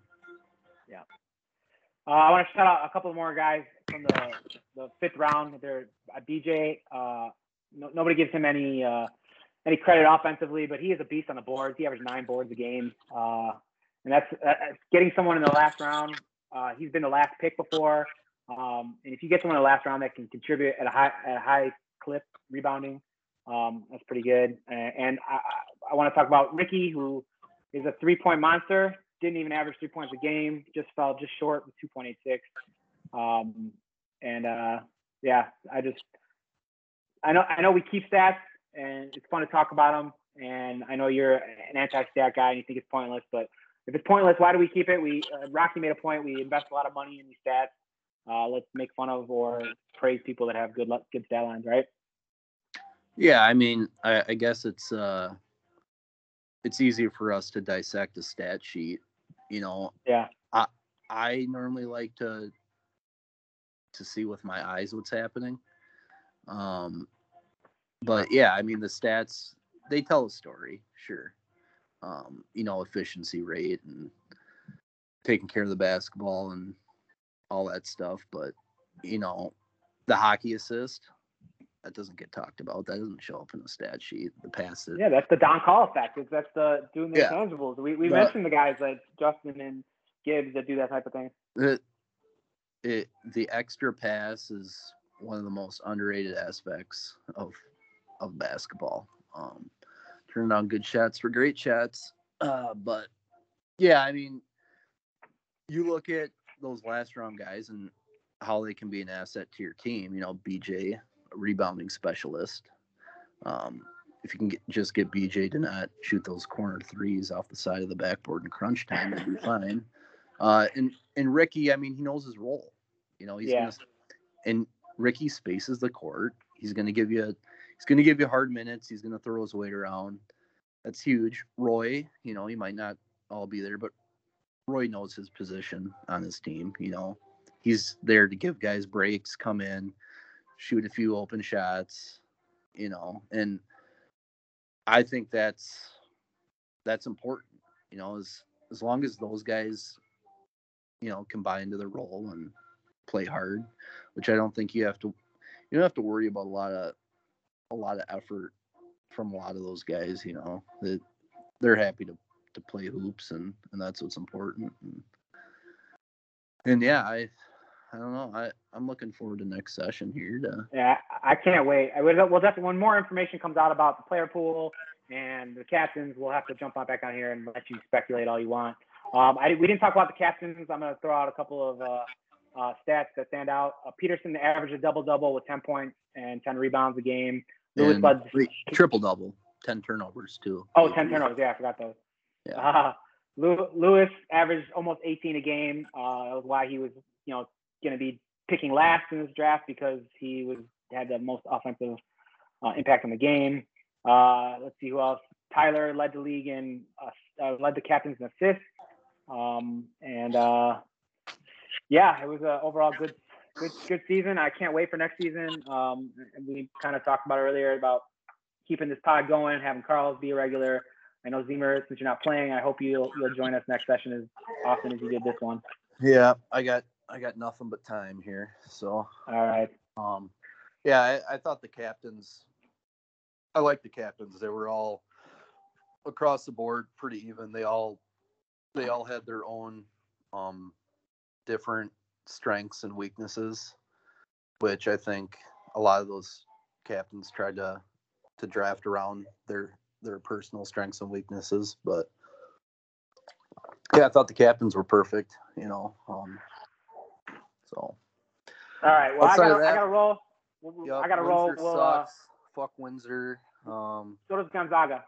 Uh, I want to shout out a couple more guys from the the fifth round. They're uh, DJ. Uh, no, nobody gives him any uh, any credit offensively, but he is a beast on the boards. He averaged nine boards a game, uh, and that's getting someone in the last round. He's been the last pick before, um, and if you get someone in the last round that can contribute at a high at a high clip rebounding, um, that's pretty good. And, and I, I want to talk about Ricky, who is a three point monster didn't even average three points a game, just fell just short with 2.86. Um, and uh, yeah, I just I know I know we keep stats and it's fun to talk about them. And I know you're an anti-stat guy and you think it's pointless, but if it's pointless, why do we keep it? We uh, Rocky made a point. We invest a lot of money in these stats. Uh, let's make fun of or praise people that have good luck, good stat lines, right? Yeah, I mean, I, I guess it's uh, it's easier for us to dissect a stat sheet. You know, Yeah. I I normally like to to see with my eyes what's happening. Um, but yeah, I mean the stats they tell a story, sure. Um, you know, efficiency rate and taking care of the basketball and all that stuff, but you know, the hockey assist that doesn't get talked about. That doesn't show up in the stat sheet. The passes. Yeah, that's the Don Call effect. It's, that's the doing the Yeah. intangibles. We we The- mentioned the guys like Justin and Gibbs that do that type of thing. it, it the extra pass is one of the most underrated aspects of of basketball. Um, turning on good shots for great shots, uh, but yeah, I mean, you look at those last round guys and how they can be an asset to your team. You know, BJ, rebounding specialist. Um, if you can get, just get BJ to not shoot those corner threes off the side of the backboard in crunch time, you'll be fine. Uh, and and Ricky, I mean, he knows his role. You know, he's Yeah. gonna and Ricky spaces the court. He's gonna give you a, he's gonna give you hard minutes. He's gonna throw his weight around. That's huge. Roy, you know, he might not all be there, but Roy knows his position on his team. You know, he's there to give guys breaks, come in, shoot a few open shots. You know, and I think that's that's important. You know, as as long as those guys, you know, combine to the role and play hard, which I don't think you have to. You don't have to worry about a lot of a lot of effort from a lot of those guys. You know, that they're happy to to play hoops and and that's what's important. And, and yeah, I I don't know. I I'm looking forward to next session here to Yeah, I can't wait. I will we'll definitely when more information comes out about the player pool and the captains, we'll have to jump on back on here and let you speculate all you want. Um, I, we didn't talk about the captains. I'm going to throw out a couple of uh, uh, stats that stand out. Uh, Peterson averaged a double double with 10 points and 10 rebounds a game. Lewis Bud, triple double, ten turnovers too. oh, 10 turnovers. Yeah, I forgot those. Yeah. Uh, Lewis averaged almost 18 a game. Uh, that was why he was, you know, going to be picking last in this draft because he was had the most offensive uh, impact on the game. Uh, let's see who else. Tyler led the league in uh, uh, led the captains in assists. Um, and uh, yeah, it was a overall good good good season. I can't wait for next season. Um, we kind of talked about earlier about keeping this pod going, having Carlos be a regular. I know Ziemer, since you're not playing, I hope you'll you'll join us next session as often as you did this one. Yeah, I got I got nothing but time here. So All right. um yeah, I, I thought the captains I like the captains. They were all across the board pretty even. They all they all had their own um different strengths and weaknesses, which I think a lot of those captains tried to to draft around their their personal strengths and weaknesses, but yeah, I thought the captains were perfect, you know. Um so All right. Well, I Outside of gotta, I gotta roll. We'll- Yep, I gotta roll. We'll, uh. Fuck Windsor. Um, so does Gonzaga.